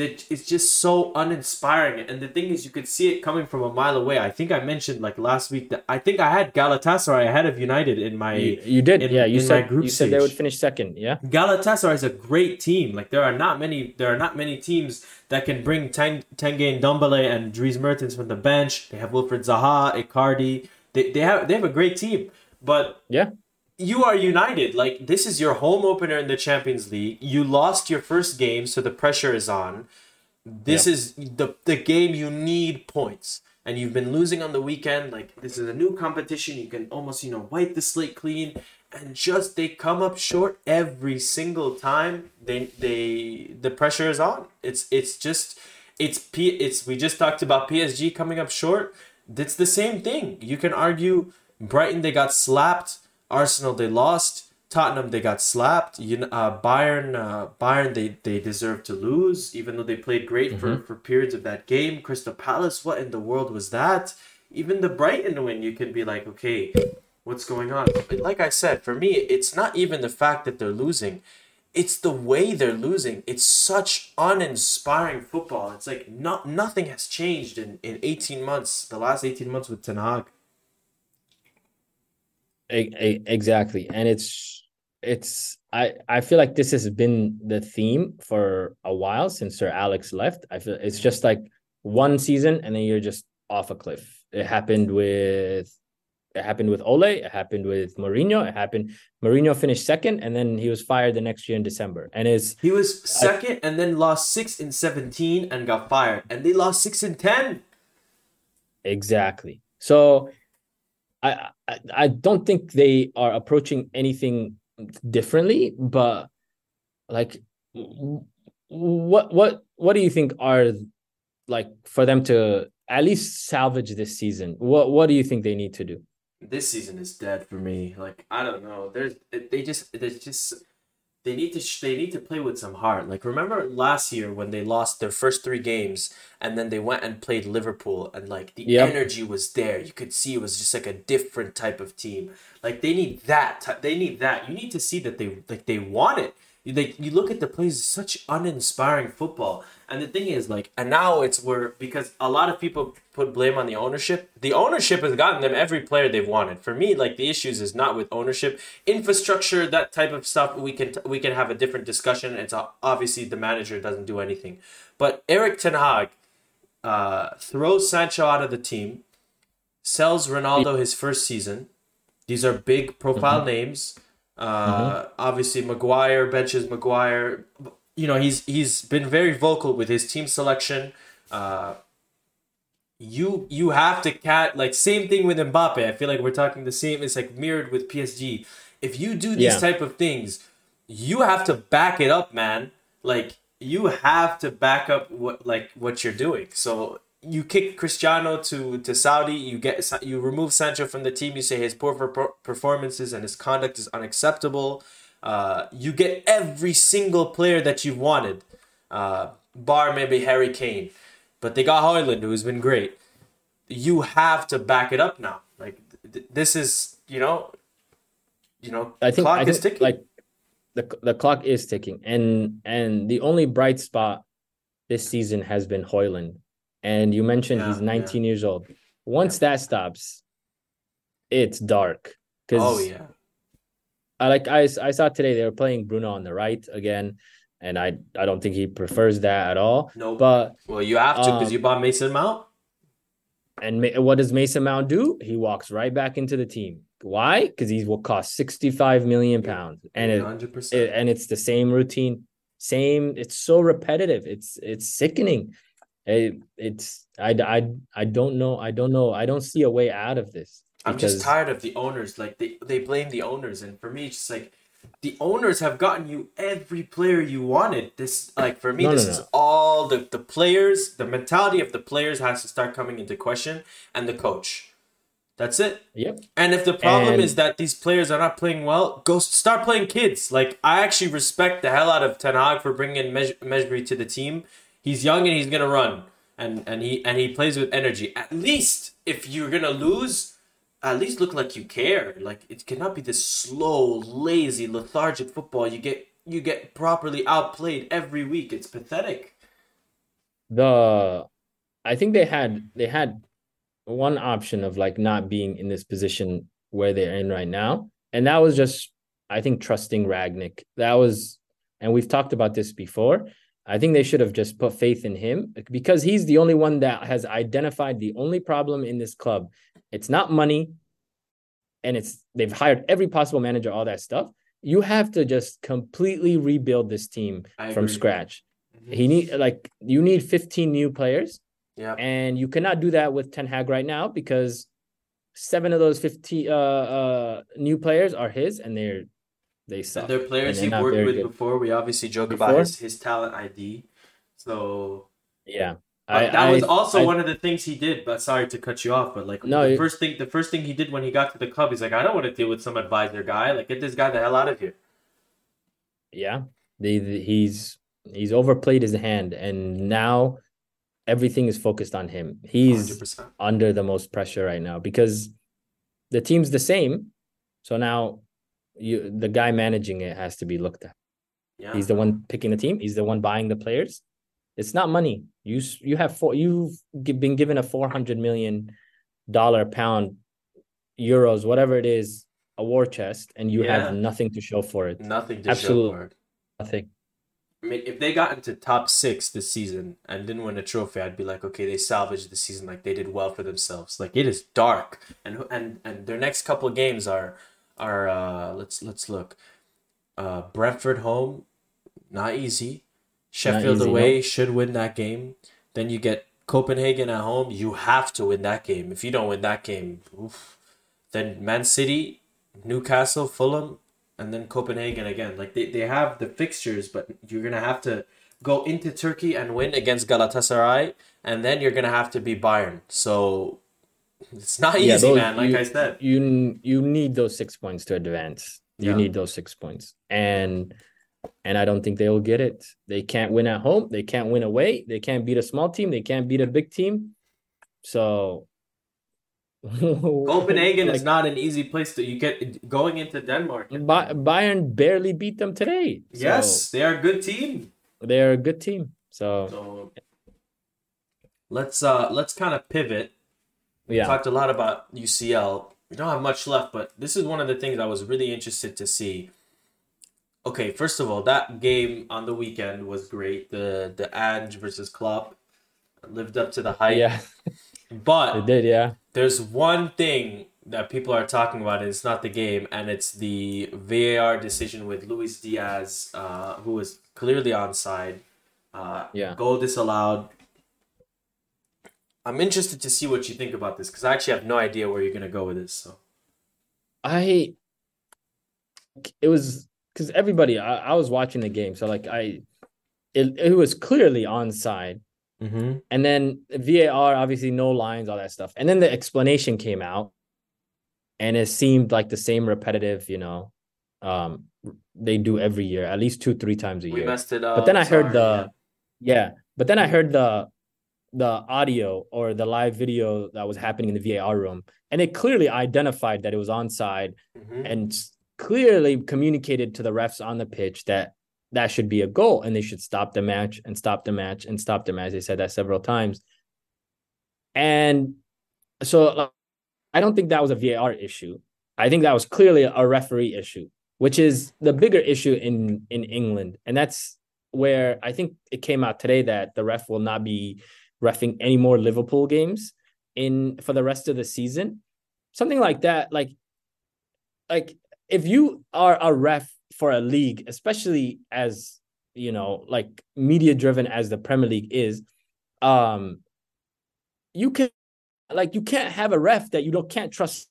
that it's just so uninspiring. And the thing is, you could see it coming from a mile away. I think I mentioned like last week that I think I had Galatasaray ahead of United in my. You, you did, in- yeah. You said you said they would finish second. Yeah. Galatasaray is a great team. Like there are not many there are not many teams that can bring Tang, Tanguy Ndombele and Dries Mertens from the bench. They have Wilfred Zaha, Icardi. They, they have they have a great team. But Yeah. You are united. Like this is your home opener in the Champions League. You lost your first game, so the pressure is on. This is the the game you need points. And you've been losing on the weekend. Like this is a new competition. You can almost, you know, wipe the slate clean. And just they come up short every single time. They they the pressure is on. It's it's just it's P it's we just talked about PSG coming up short. It's the same thing. You can argue Brighton they got slapped. Arsenal they lost. Tottenham they got slapped. You uh, Bayern uh, Bayern they they deserve to lose even though they played great for for periods of that game. Crystal Palace what in the world was that? Even the Brighton win you can be like okay, what's going on? But like I said, for me it's not even the fact that they're losing. It's the way they're losing. It's such uninspiring football. It's like not nothing has changed in, in 18 months, the last 18 months with Ten Hag. Exactly and it's it's i i feel like this has been the theme for a while since sir alex left i feel it's just like one season and then you're just off a cliff it happened with it happened with Ole. It happened with Mourinho. It happened. Mourinho finished second, and then he was fired the next year in December. And it's He was second and then lost 6 in 17 and got fired. And they lost 6 in 10. Exactly. So I, I don't think they are approaching anything differently, but like what what what do you think are like for them to at least salvage this season? What what do you think they need to do? This season is dead for me. Like I don't know. There's they just there's just they need to sh- they need to play with some heart. Like remember last year when they lost their first 3 games and then they went and played Liverpool and like the Yep. energy was there. You could see it was just like a different type of team. Like they need that. ty- They need that. You need to see that they like they want it. You like you look at the plays, such uninspiring football. And the thing is, like, and now it's where because a lot of people put blame on the ownership. The ownership has gotten them every player they've wanted. For me, like the issues is not with ownership, infrastructure, that type of stuff. We can we can have a different discussion. It's obviously the manager doesn't do anything, but Erik Ten Hag uh, throws Sancho out of the team, sells Ronaldo his first season. These are big profile names. Uh, Obviously, Maguire benches Maguire. You know he's he's been very vocal with his team selection. Uh, you you have to cat like same thing with Mbappe. I feel like we're talking the same. It's like mirrored with PSG. If you do these Yeah. type of things, you have to back it up, man. Like you have to back up what like what you're doing. So you kick Cristiano to to Saudi. You get you remove Sancho from the team. You say his poor per- performances and his conduct is unacceptable. Uh, you get every single player that you've wanted, uh, bar maybe Harry Kane, but they got Højlund, who's been great. You have to back it up now. Like th- this is you know, you know, I think clock I is think ticking. like the the clock is ticking, and and the only bright spot this season has been Højlund. And you mentioned Yeah, he's yeah. 19 years old. Once that stops, it's dark. Because oh yeah. I like I, I saw today they were playing Bruno on the right again, and I I don't think he prefers that at all. No, But well, you have to because um, you bought Mason Mount. and Ma- what does Mason Mount do? He walks right back into the team. Why? Because he will cost 65 million pounds, and it, it and it's the same routine, same. It's so repetitive. It's it's sickening. It, it's I, I I don't know. I don't know. I don't see a way out of this. I'm just tired of the owners. Like they, they blame the owners, and for me, it's just like the owners have gotten you every player you wanted. This like for me, No, no, this no. is all the the players. The mentality of the players has to start coming into question, and the coach. That's it. Yep. And if the problem And- is that these players are not playing well, go start playing kids. Like I actually respect the hell out of Ten Hag for bringing in Mej- Mejbri to the team. He's young and he's gonna run, and and he and he plays with energy. At least if you're gonna lose, at least look like you care. Like it cannot be this slow, lazy, lethargic football. You get you get properly outplayed every week. It's pathetic. the I think they had they had one option of like not being in this position where they're in right now. And that was just I think trusting Rangnick. That was and we've talked about this before. I think they should have just put faith in him because he's the only one that has identified the only problem in this club. It's not money and it's they've hired every possible manager all that stuff. You have to just completely rebuild this team from scratch. Mm-hmm. He need like you need 15 new players yeah. And you cannot do that with Ten Hag right now because seven of those 50 uh, uh, new players are his and they're they suck. And they're players they're he worked with good. before. We obviously joke before? about his, his talent ID. So yeah. I, that I, was also I, one of the things he did. But sorry to cut you off, but like no, the first thing, the first thing he did when he got to the club, he's like, I don't want to deal with some advisor guy. Like, get this guy the hell out of here. Yeah, the, the he's he's overplayed his hand, and now everything is focused on him. He's 100%. under the most pressure right now because the team's the same. So now you the guy managing it has to be looked at. Yeah. He's the one picking the team. He's the one buying the players. It's not money. You you have four. You've been given a four hundred million dollar pound euros whatever it is a war chest, and you yeah. have nothing to show for it. Nothing to Absolutely show for it. Nothing. I mean, if they got into top six this season and didn't win a trophy, I'd be like, okay, they salvaged the season. Like they did well for themselves. Like it is dark, and and and their next couple of games are are uh let's let's look, uh Brentford home, not easy. Sheffield easy, away no. should win that game. Then you get Copenhagen at home. You have to win that game. If you don't win that game, oof. then Man City, Newcastle, Fulham, and then Copenhagen again. Like they, they have the fixtures, but you're gonna have to go into Turkey and win against Galatasaray, and then you're gonna have to be Bayern. So it's not yeah, easy, those, man. Like you, I said, you you need those six points to advance. You yeah. need those six points, and and I don't think they will get it. They can't win at home. They can't win away. They can't beat a small team. They can't beat a big team. So Copenhagen like, is not an easy place to you get going into Denmark. Bayern barely beat them today. So yes, they are a good team. They are a good team. So, so let's uh let's kind of pivot. We yeah. talked a lot about UCL. We don't have much left, but this is one of the things I was really interested to see. Okay, first of all, that game on the weekend was great. The the Ange versus Klopp lived up to the hype. Yeah. But it did, yeah. There's one thing that people are talking about, and it's not the game, and it's the VAR decision with Luis Diaz, uh, who was clearly onside. Uh, yeah. Goal disallowed. I'm interested to see what you think about this because I actually have no idea where you're gonna go with this. So, I, it was because everybody I, I was watching the game, so like I, it it was clearly onside, Mm-hmm. And then VAR, obviously, no lines, all that stuff. And then the explanation came out, and it seemed like the same repetitive, you know, um, they do every year, at least two, three times a we year. messed it up. But then I heard the, yeah. yeah, but then I heard the, the audio or the live video that was happening in the VAR room, and it clearly identified that it was onside, mm-hmm. and clearly communicated to the refs on the pitch that that should be a goal and they should stop the match and stop the match and stop the match. They said that several times. And so I don't think that was a VAR issue. I think that was clearly a referee issue, which is the bigger issue in in England. And that's where I think it came out today that the ref will not be refing any more Liverpool games in for the rest of the season. Something like that like like if you are a ref for a league, especially as you know, like media driven as the Premier League is, um, you can like you can't have a ref that you don't can't trust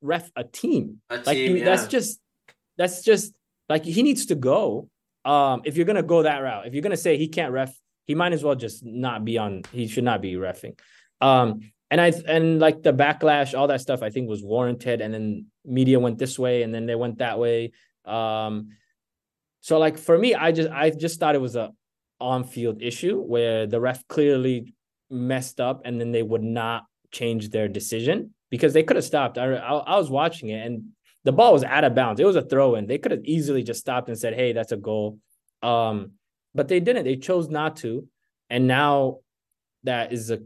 ref a team. A like team, you, yeah. that's just that's just like he needs to go. Um, if you're gonna go that route, if you're gonna say he can't ref, he might as well just not be on. He should not be refing. Um, and I and like the backlash, all that stuff, I think was warranted. And then media went this way, and then they went that way. Um, so like for me, I just I just thought it was a on-field issue where the ref clearly messed up, and then they would not change their decision because they could have stopped. I, I, I was watching it, and the ball was out of bounds. It was a throw in. They could have easily just stopped and said, "Hey, that's a goal." Um, but they didn't. They chose not to, and now that is a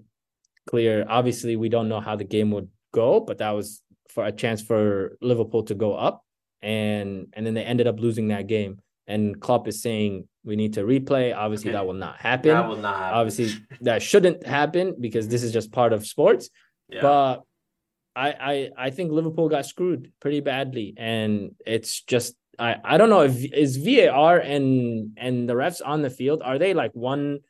clear. Obviously, we don't know how the game would go, but that was for a chance for Liverpool to go up, and and then they ended up losing that game. And Klopp is saying we need to replay. Obviously, Okay. that will not happen. That will not happen. Obviously, that shouldn't happen because this is just part of sports. yeah. But I, I I think Liverpool got screwed pretty badly, and it's just I I don't know if is VAR and and the refs on the field are they like one.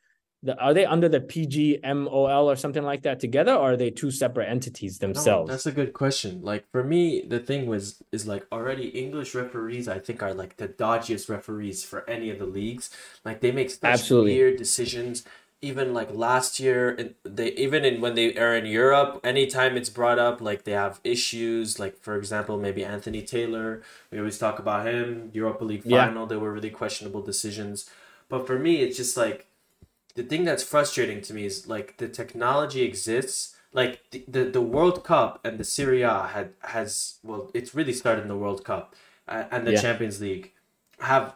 The, are they under the PGMOL or something like that together, or are they two separate entities No, themselves? that's a good question. Like for me, the thing was is like already English referees. I think are like the dodgiest referees for any of the leagues. Like they make such Absolutely. weird decisions. Even like last year, they even in when they are in Europe, anytime it's brought up, like they have issues. Like for example, maybe Anthony Taylor. We always talk about him. Europa League Yeah. final, there were really questionable decisions. But for me, it's just like the thing that's frustrating to me is like the technology exists like the, the, the world cup and the Serie A had has well it's really started in the world cup and the Yeah. champions league have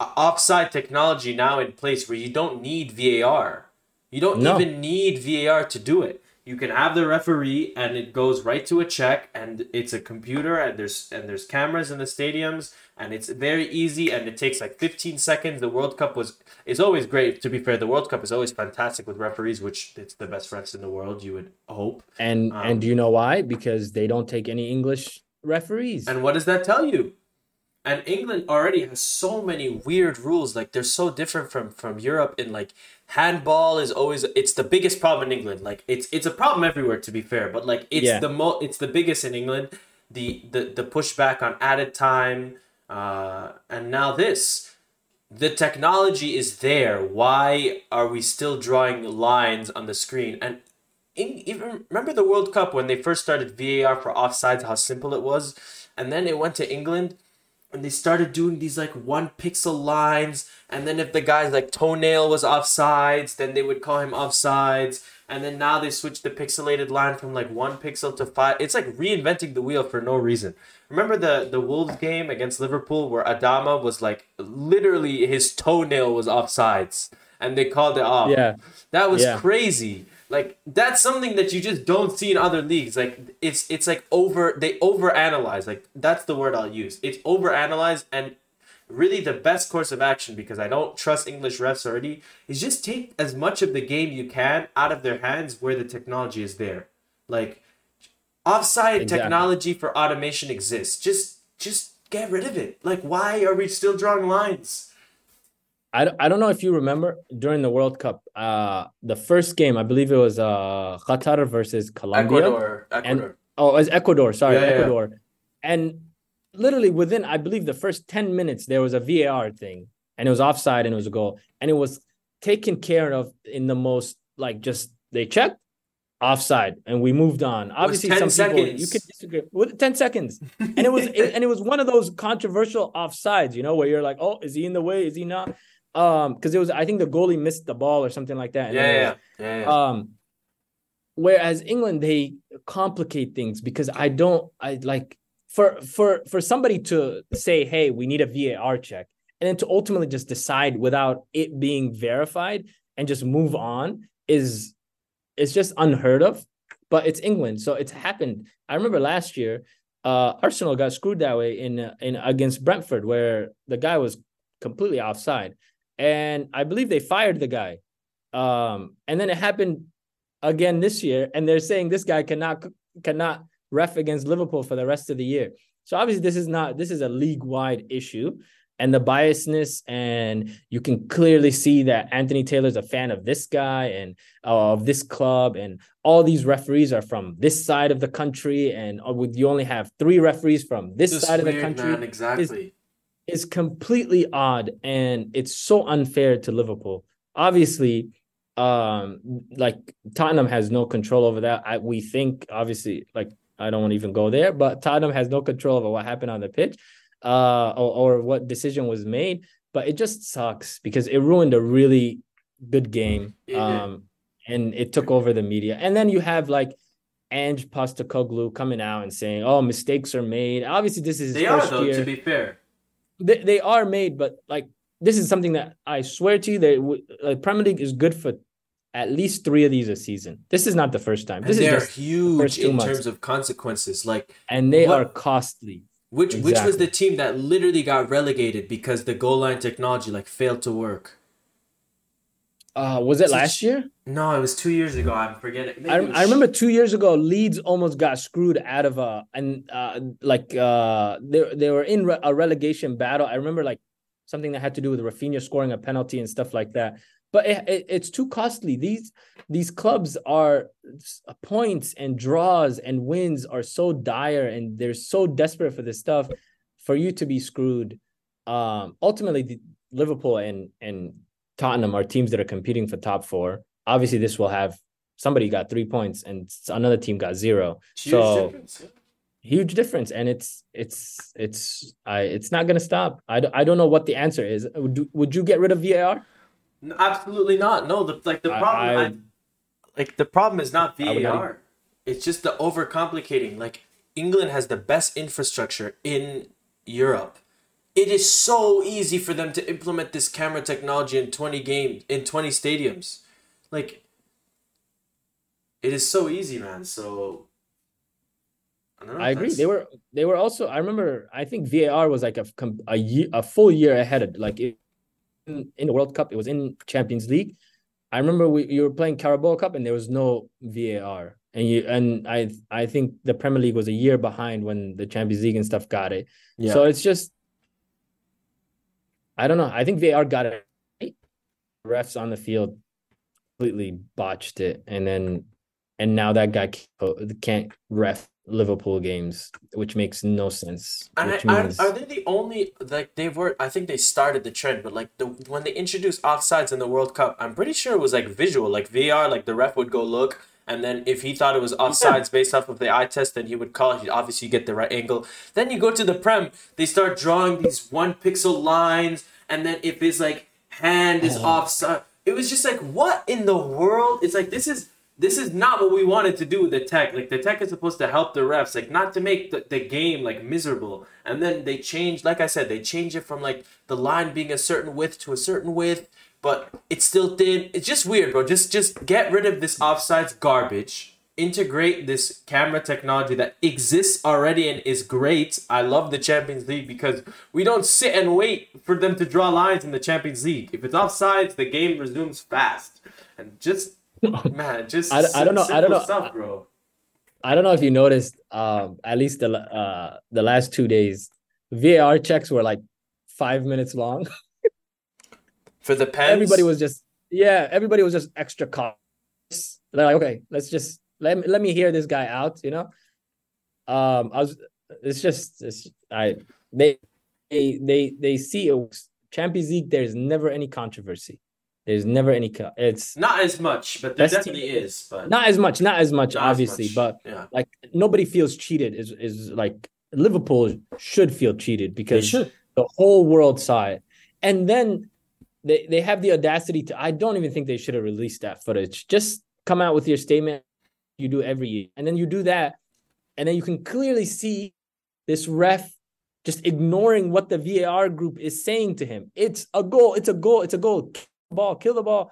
offside technology now in place where you don't need var you don't No. even need var to do it you can have the referee and it goes right to a check and it's a computer and there's and there's cameras in the stadiums and it's very easy and it takes like 15 seconds the world cup was is always great to be fair the world cup is always fantastic with referees which it's the best refs in the world you would hope and Um, and do you know why? Because they don't take any English referees. and what does that tell you and england already has so many weird rules like they're so different from from europe in like handball is always it's the biggest problem in england. Like it's it's a problem everywhere to be fair but like it's Yeah. the mo it's the biggest in england. The the the pushback on added time uh and now this. The technology is there. Why are we still drawing lines on the screen? And in, even remember the World Cup when they first started VAR for offsides, how simple it was, and then it went to England, and they started doing these like one pixel lines, and then if the guy's like toenail was offsides, then they would call him offsides, and then now they switched the pixelated line from like one pixel to five. It's like reinventing the wheel for no reason. Remember the the Wolves game against Liverpool where Adama was like literally his toenail was offsides, and they called it off. yeah, That was Yeah. crazy. Like that's something that you just don't see in other leagues. Like it's it's like over they over analyze. Like that's the word I'll use. It's over analyzed and really the best course of action because I don't trust English refs already is just take as much of the game you can out of their hands where the technology is there. Like offside Exactly. technology for automation exists. Just just get rid of it. Like why are we still drawing lines? I, don't- I don't know if you remember during the World Cup, uh, the first game I believe it was uh Qatar versus Colombia. Ecuador, Ecuador. Oh, it was Ecuador. Sorry, Yeah, yeah, yeah. Ecuador. And literally within, I believe, the first 10 minutes, there was a VAR thing and it was offside and it was a goal. And it was taken care of in the most, like, just they checked offside and we moved on. Obviously, 10 some people you seconds. could disagree with 10 seconds. And it was, it, and it was one of those controversial offsides, you know, where you're like, oh, is he in the way? Is he not? Um, because it was, I think the goalie missed the ball or something like that. yeah, yeah, was- yeah, yeah, yeah. um, whereas England they complicate things because I don't I like for for for somebody to say, hey, we need a VAR check, and then to ultimately just decide without it being verified and just move on is it's just unheard of. But it's England, so it's happened. I remember last year, uh, Arsenal got screwed that way in in against Brentford, where the guy was completely offside, and I believe they fired the guy. Um, and then it happened again this year, and they're saying this guy cannot cannot ref against Liverpool for the rest of the year. So obviously, this is not this is a league wide issue, and the biasness, and you can clearly see that Anthony Taylor's a fan of this guy and uh, of this club, and all these referees are from this side of the country, and uh, with you only have three referees from this Just side of the country man, exactly. Is completely odd and it's so unfair to Liverpool. Obviously, um, like Tottenham has no control over that. I, we think obviously, like I don't want to even go there, but Tottenham has no control over what happened on the pitch, uh, or, or what decision was made. But it just sucks because it ruined a really good game. Um, and it took over the media. And then you have like Ange Postecoglou coming out and saying, "Oh, mistakes are made." Obviously, this is his They are though, year to be fair. They, they are made, but like this is something that I swear to you that w- uh, Premier League is good for at least three of these a season. This is not the first time. This and is huge in months. terms of consequences. Like and they what- are costly. which which was the team that literally got relegated because the goal line technology like failed to work. Uh, was it last year? No, it was two years ago. I'm forgetting. I, I remember two years ago, Leeds almost got screwed out of a and uh, like uh, they they were in re- a relegation battle. I remember like something that had to do with Raphinha scoring a penalty and stuff like that. But it, it, it's too costly. These these clubs are points and draws and wins are so dire, and they're so desperate for this stuff. For you to be screwed, um, ultimately, the, Liverpool and and Tottenham are teams that are competing for top four. Obviously, this will have somebody got three points and another team got zero. Huge so difference, huge difference, and it's it's it's I it's not gonna stop. I, don't- I don't know what the answer is. Would you, would you get rid of VAR? No, absolutely not. No, the like the problem, I- I, like the problem is not I would not VAR. It's just the overcomplicating. Like England has the best infrastructure in Europe. It is so easy for them to implement this camera technology in twenty games in twenty stadiums, like. It is so easy, man. So. I, I agree. They were they were also. I remember. I think VAR was like a a year a full year ahead of like it, in, in the World Cup. It was in Champions League. I remember we you were playing Carabao Cup and there was no VAR. And you and I I think the Premier League was a year behind when the Champions League and stuff got it. Yeah. So it's just I don't know. I think VAR got it right. Refs on the field completely botched it, and then and now that guy can't, ref Liverpool games, which makes no sense. And Which I, means are, are they the only like they were? I think they started the trend, but like the when they introduced offsides in the World Cup, I'm pretty sure it was like visual, like VR. Like the ref would go look, and then if he thought it was offsides based off of the eye test, then he would call. it. He'd obviously get the right angle. Then you go to the prem, they start drawing these one pixel lines, and then if his like hand is Oh. offside, it was just like what in the world? It's like this is this is not what we wanted to do with the tech. Like the tech is supposed to help the refs, like not to make the, the game like miserable. And then they change, like I said, they change it from like the line being a certain width to a certain width, but it's still thin. It's just weird, bro. Just just get rid of this offsides garbage. Integrate this camera technology that exists already and is great. I love the Champions League because we don't sit and wait for them to draw lines in the Champions League. If it's offsides, the game resumes fast. And just Man, just I- I don't know- I don't know. Stuff, bro. I don't know if you noticed, um, at least the uh the last two days, VAR checks were like five minutes long. For the pens, everybody was just yeah, everybody was just extra cautious. They're like, okay, let's just let me, let me hear this guy out, you know. Um, I was. It's just it's I they they they they see it. Champions League. There's never any controversy. There's never any. co- It's not as much, but there definitely team- is. But not as much. Not as much, not as obviously, much. but yeah, like nobody feels cheated. Is is like Liverpool should feel cheated because the whole world saw it. And then they, they have the audacity to I don't even think they should have released that footage. Just come out with your statement you do every year. And then you do that, and then you can clearly see this ref just ignoring what the VAR group is saying to him. It's a goal, it's a goal, it's a goal. Kill the ball, kill the ball.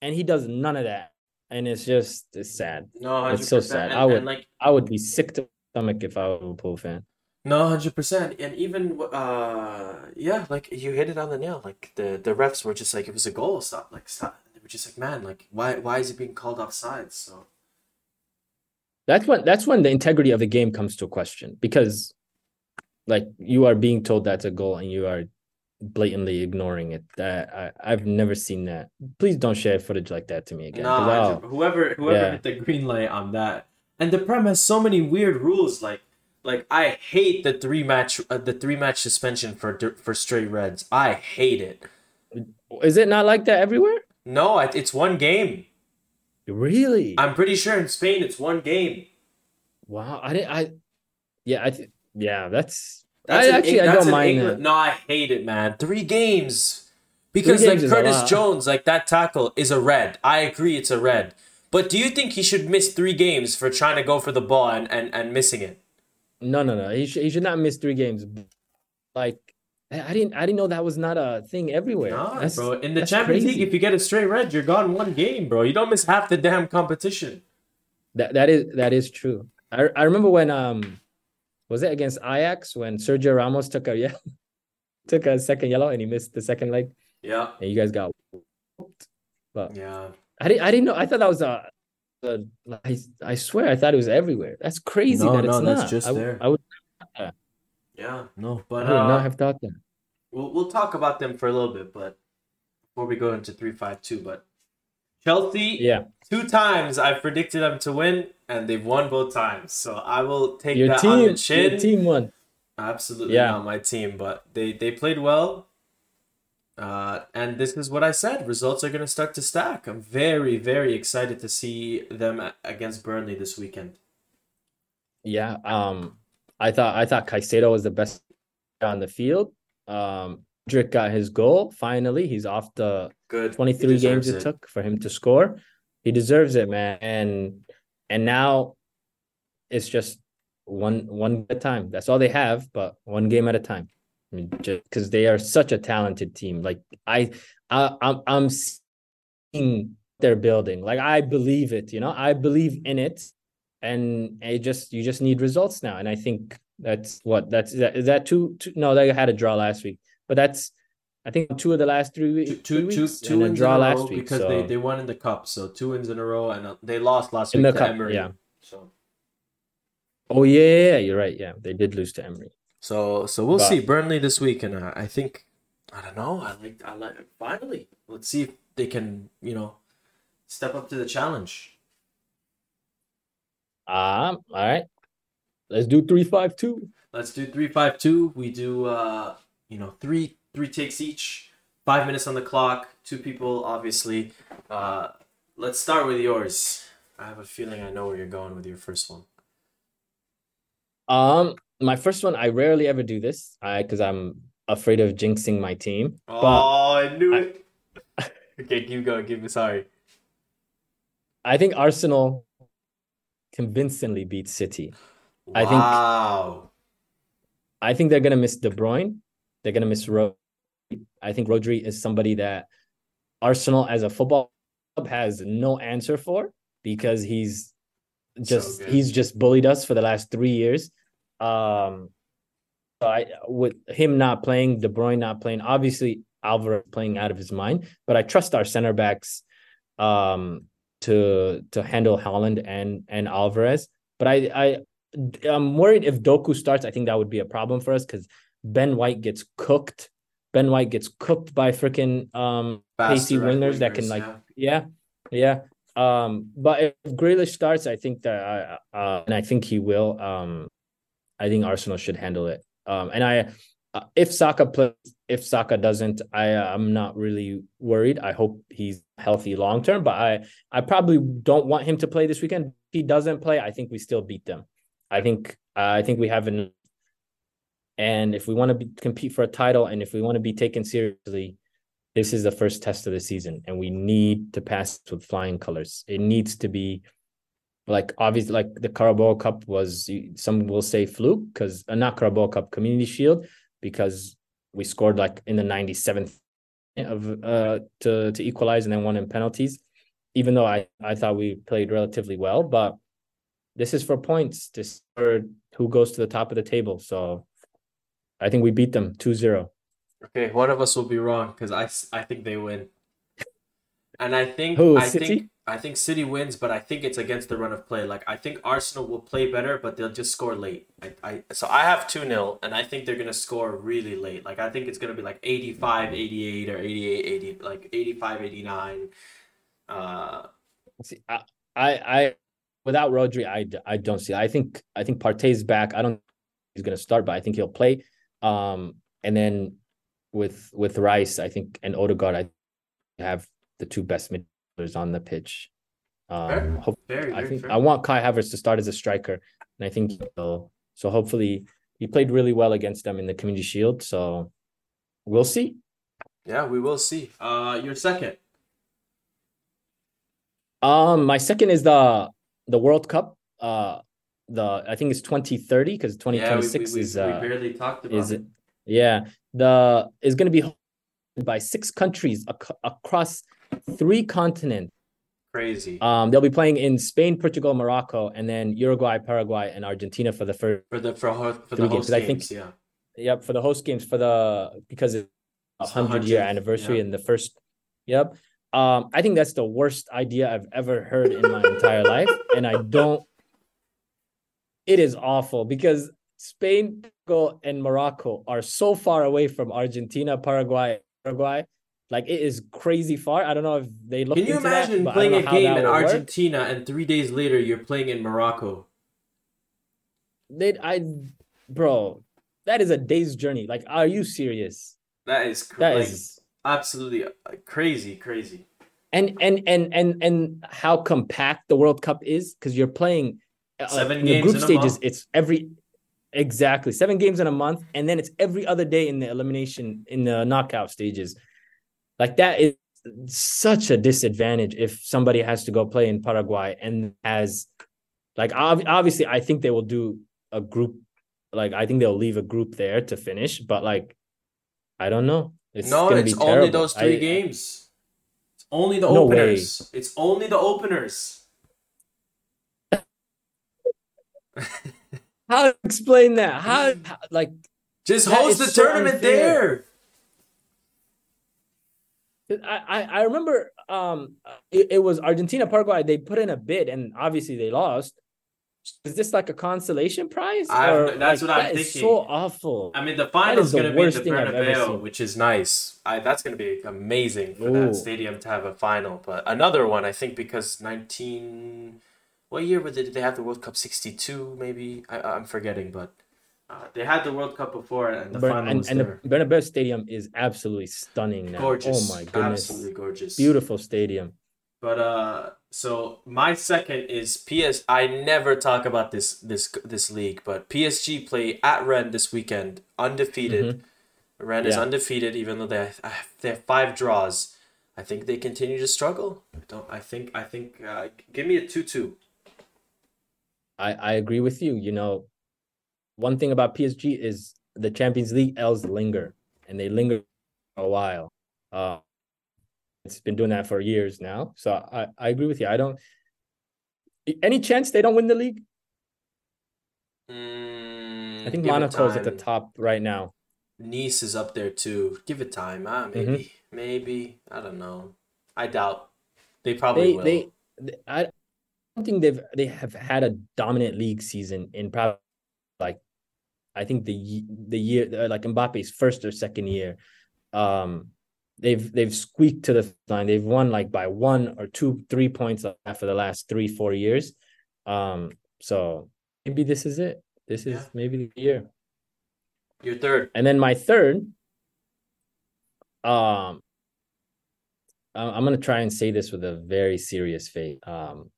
And he does none of that. And it's just it's sad. No, 100%. It's so sad. I would- and like I would be sick to my stomach if I were a Liverpool fan. No, hundred percent. And even uh, yeah, like you hit it on the nail. Like the the refs were just like it was a goal. Stop. Like stop. They were just like, man, like why why is it being called offsides? So That's when that's when the integrity of the game comes to a question because like you are being told that's a goal and you are blatantly ignoring it. That I, I've never seen that. Please don't share footage like that to me again. No, whoever whoever Yeah. hit the green light on that. And the Prem has so many weird rules. Like like I hate the three match uh, the three match suspension for for straight reds. I hate it. is it not like that everywhere? No, it's one game. Really? I'm pretty sure in Spain it's one game. wow. I didn't. I yeah. I th- yeah. That's. That's I actually I don't mind England. No, I hate it, man. Three games. Because games like Curtis. Jones, like that tackle is a red. I agree it's a red. But do you think he should miss three games for trying to go for the ball and, and, and missing it? No, no, no. He should he should not miss three games. Like I didn't I didn't know that was not a thing everywhere. Nah, That's- bro. In the Champions crazy. League, if you get a straight red, you're gone one game, bro. You don't miss half the damn competition. That that is that is true. I I remember when um was it against Ajax when Sergio Ramos took a yeah took a second yellow and he missed the second leg Yeah, and you guys got whooped. But yeah. I didn't I didn't know I thought that was a, a I I swear I thought it was everywhere. That's crazy No, that it's no, that's not. just I, there. I would Yeah, no, but I but would not uh, have thought that. we'll we'll talk about them for a little bit, but before we go into three five two, but Chelsea, Yeah. two times I've predicted them to win, and they've won both times. So I will take Your that on team the chin. your team won. Absolutely Yeah. not my team, but they they played well. Uh, and this is what I said. Results are going to start to stack. I'm very, very excited to see them against Burnley this weekend. Yeah. Um I thought I thought Caicedo was the best on the field. Um Drick got his goal finally. He's off the Good. 23 games deserves it took for him to score. He deserves it, man. And and now it's just one one at a time. That's all they have, but one game at a time. I mean, just because they are such a talented team. Like I, I I'm I'm seeing their building. Like I believe it. You know, I believe in it, and it just you just need results now. And I think that's what that's that is that two, two no they had a draw last week, but that's I think two of the last three, Two, weeks, two, two, two and a draw last week because so. they, they won in the cup. So two wins in a row, and uh, they lost last In week the to cup, Emery. yeah. So Oh yeah, yeah, yeah, you're right. Yeah, they did lose to Emery. So so we'll But- see Burnley this week, and uh, I think I don't know. I like I like finally. Let's see if they can you know step up to the challenge. Um, all right. Let's do three five two. Let's do three five two. We do uh you know three three takes each, five minutes on the clock, two people obviously. Uh, let's start with yours. I have a feeling I know where you're going with your first one. Um, my first one, I rarely ever do this, I because I'm afraid of jinxing my team. Oh, I knew I- it. okay, keep going. Keep me sorry. I think Arsenal convincingly beat City. I think- Wow. I think they're gonna miss De Bruyne. They're gonna miss Rodri. I think Rodri is somebody that Arsenal as a football club has no answer for because he's just good. he's just bullied us for the last three years. Um, so I with him not playing, De Bruyne not playing, obviously Alvarez playing out of his mind, but I trust our center backs um to to handle Haaland and and Alvarez. But I I I'm worried if Doku starts, I think that would be a problem for us because Ben White gets cooked. Ben White gets cooked by freaking um pacey wingers that can like yeah. yeah. Um, but if Grealish starts, I think that uh, uh, and I think he will. Um, I think Arsenal should handle it. Um, and I, uh, if Saka plays, if Saka doesn't, I I'm not really worried. I hope he's healthy long term, but I I probably don't want him to play this weekend. If he doesn't play, I think we still beat them. I think uh, I think we have an. And if we want to be, compete for a title, and if we want to be taken seriously, this is the first test of the season and we need to pass with flying colors it needs to be like obviously like the carabao cup was some will say fluke because uh, not carabao cup community shield because we scored like in the 97th of uh to to equalize and then won in penalties even though i i thought we played relatively well but this is for points this for who goes to the top of the table so i think we beat them 2-0 Okay, one of us will be wrong because I I think they win. And I think Who, I City? think I think City wins, but I think it's against the run of play. Like I think Arsenal will play better, but they'll just score late. I, I so I have 2-0 and I think they're going to score really late. Like I think it's going to be like 85 88 or 88 80 like 85 89. Uh See, I, I, I, without Rodri, I, I don't see. I think, I think Partey's back. I don't. think He's going to start, but I think he'll play. Um, and then with with Rice, I think, and Odegaard, I have the two best midfielders on the pitch. Um, hope, very, I think fair. I want Kai Havertz to start as a striker, and I think he'll. So hopefully, he played really well against them in the Community Shield. So we'll see. Yeah, we will see. Uh your second. Um, my second is the the World Cup. Uh, the I think it's twenty thirty because twenty twenty six Yeah, we, twenty we, six we, is we uh barely talked about is it. Yeah, the is going to be by six countries ac- across three continents. Crazy. Um, they'll be playing in Spain, Portugal, Morocco, and then Uruguay, Paraguay, and Argentina for the first. For the for, ho- for the host games, 'cause I think- yeah. Yep, for the host games for the because it's a hundred year anniversary yeah. and the first. Yep. Um, I think that's the worst idea I've ever heard in my entire life, and I don't. It is awful because Spain, Portugal, and Morocco are so far away from Argentina, Paraguay, Uruguay. Like it is crazy far. I don't know if they look. Can you into that, imagine I playing a game in will work. Argentina and three days later you're playing in Morocco? They, I, bro, that is a day's journey. Like, are you serious? That is cr- That like, is absolutely uh, crazy, crazy. and and and and and how compact the World Cup is because you're playing uh, Seven in the group in a stages. month. It's every exactly seven games in a month, and then it's every other day in the elimination in the knockout stages. Like that is such a disadvantage if somebody has to go play in Paraguay and has like ob- obviously I think they will do a group like I think they'll leave a group there to finish, but like I don't know. It's no, it's only terrible. those three I- games. It's only the No way. openers. It's only the openers. How to explain that? How, how- like Just host the tournament there. I, I I remember um it, it was Argentina Paraguay they put in a bid and obviously they lost. Is this like a consolation prize? I- Or, that's like, what I'm that is thinking. so awful. I mean, the final's the going to be the thing I've ever Bernabeu, which is nice. I, that's going to be amazing for Ooh. that stadium to have a final. But another one, I think, because 19. What year did they have the World Cup? 62, maybe? I, I'm forgetting, but uh, they had the World Cup before, and the Bern- final and was and the Bernabeu Stadium is absolutely stunning now. gorgeous. Oh my goodness. Absolutely gorgeous. Beautiful stadium. But uh, so my second is PS. I never talk about this this this league, but PSG play at Rennes this weekend, undefeated. Rennes is Mm-hmm. Yeah. undefeated, even though they have, they have five draws. I think they continue to struggle. I don't. I think. I think. Uh, give me a two-two. I, I agree with you. You know, one thing about PSG is the Champions League L's linger, and they linger a while. Uh, it's been doing that for years now. So I, I agree with you. I don't. Any chance they don't win the league? Mm, I think Monaco's at the top right now. Nice is up there too. Give it time. Ah, maybe. Mm-hmm. Maybe. I don't know. I doubt. They probably They, will. they, they, I don't think they've they have had a dominant league season in probably like, I think the the year uh, like Mbappe's first or second year. Um, they've they've squeaked to the line. They've won like by one or two, three points for the last three, four years. Um, so maybe this is it. This is Yeah. maybe the year. Your third. And then my third, um, I'm gonna try and say this with a very serious face. Um,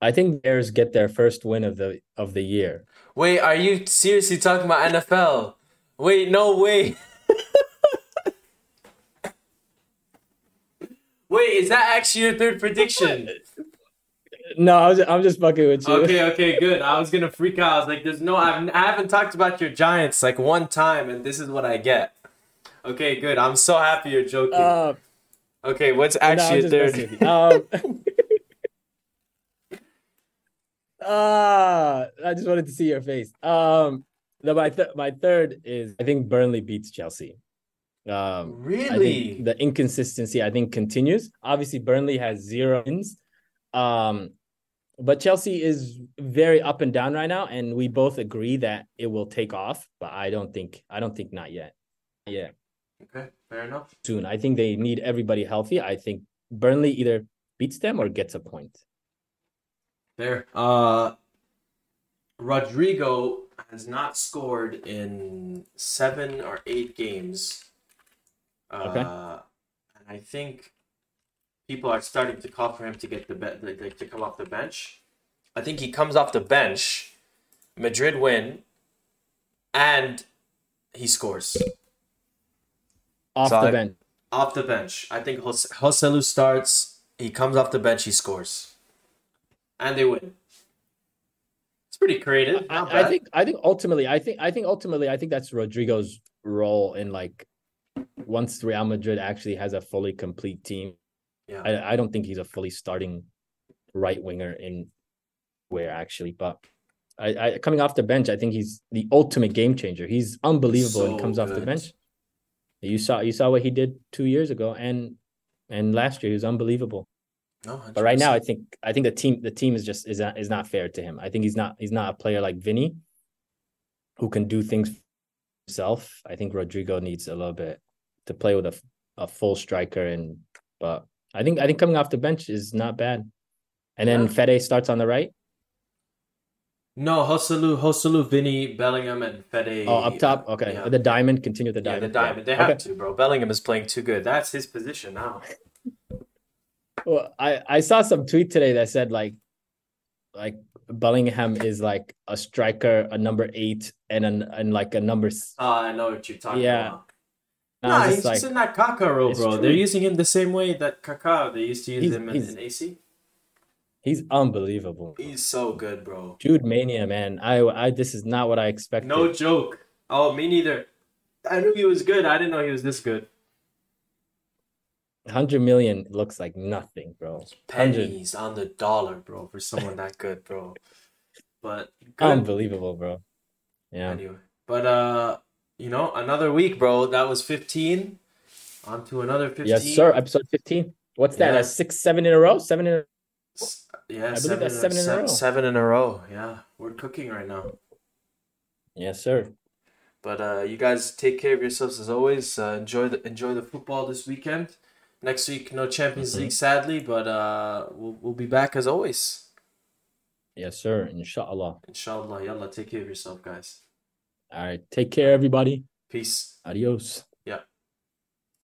I think Bears get their first win of the of the year. Wait, are you seriously talking about NFL? Wait, no way. Wait, is that actually your third prediction? No, I was I'm just fucking with you. Okay, okay, good. I was gonna freak out. I was like, "There's no, I've, I haven't talked about your Giants like one time, and this is what I get." Okay, good. I'm so happy you're joking. Uh, okay, what's actually just your third? Um, Ah, I just wanted to see your face. Um, no, my th- my third is I think Burnley beats Chelsea. Um, I Really? think the inconsistency I think continues. Obviously, Burnley has zero wins. Um, but Chelsea is very up and down right now, and we both agree that it will take off. But I don't think I don't think not yet. Yeah, Okay, fair enough. soon. I think they need everybody healthy. I think Burnley either beats them or gets a point. There. Uh, Rodrygo has not scored in seven or eight games. Uh, Okay. And I think people are starting to call for him to get the be- like, like, to come off the bench. I think he comes off the bench, Madrid win, and he scores Off the bench. off the bench. I think Jose- Joselu starts. He comes off the bench. He scores, and they win. It's pretty creative. I, I think I think ultimately I think I think ultimately I think that's Rodrygo's role in like once Real Madrid actually has a fully complete team. Yeah. I, I don't think he's a fully starting right winger in where actually, but I, I coming off the bench, I think he's the ultimate game changer. He's unbelievable when he So comes off the bench. You saw you saw what he did two years ago and and last year he was unbelievable. No, But right now, I think I think the team the team is just is not is not fair to him. I think he's not he's not a player like Vinny, who can do things himself. I think Rodrygo needs a little bit to play with a, a full striker, and but I think I think coming off the bench is not bad. And then Yeah. Fede starts on the right. no Joselu, Joselu, Vinny, Bellingham, and Fede. Oh, up top. Okay, Yeah. the diamond. Continue the diamond. Yeah, the diamond. They Okay. have to, bro. Bellingham is playing too good. That's his position now. Well, I I saw some tweet today that said like, like Bellingham is like a striker, a number eight, and an and like a number. Oh, I know what you're talking Yeah. about. and I Nah, he's just just in that Kaká role, bro. true. They're using him the same way that Kaká they used to use He's- him in, AC. he's unbelievable. He's so good, bro. Jude Mania, man. I I this is not what I expected. No joke. Oh, me neither. I knew he was good. I didn't know he was this good. Hundred million looks like nothing, bro. Pennies on the dollar, bro, for someone that good, bro. But good. unbelievable, bro. Yeah, Anyway, but uh, you know, another week, bro. That was fifteen. On to another fifteen. yes, sir. Episode fifteen. What's that? Yeah. That's six, seven in a row. Seven in. A... Yeah, believe seven, that's seven in a row. seven in a row. Yeah, we're cooking right now. Yes, sir. But uh, you guys take care of yourselves as always. Uh, enjoy the enjoy the football this weekend. Next week, no Champions Mhm. League, sadly, but uh, we'll we'll be back as always. Yes, sir. Inshallah. Inshallah. Yalla, take care of yourself, guys. All right. Take care, everybody. Peace. Adios.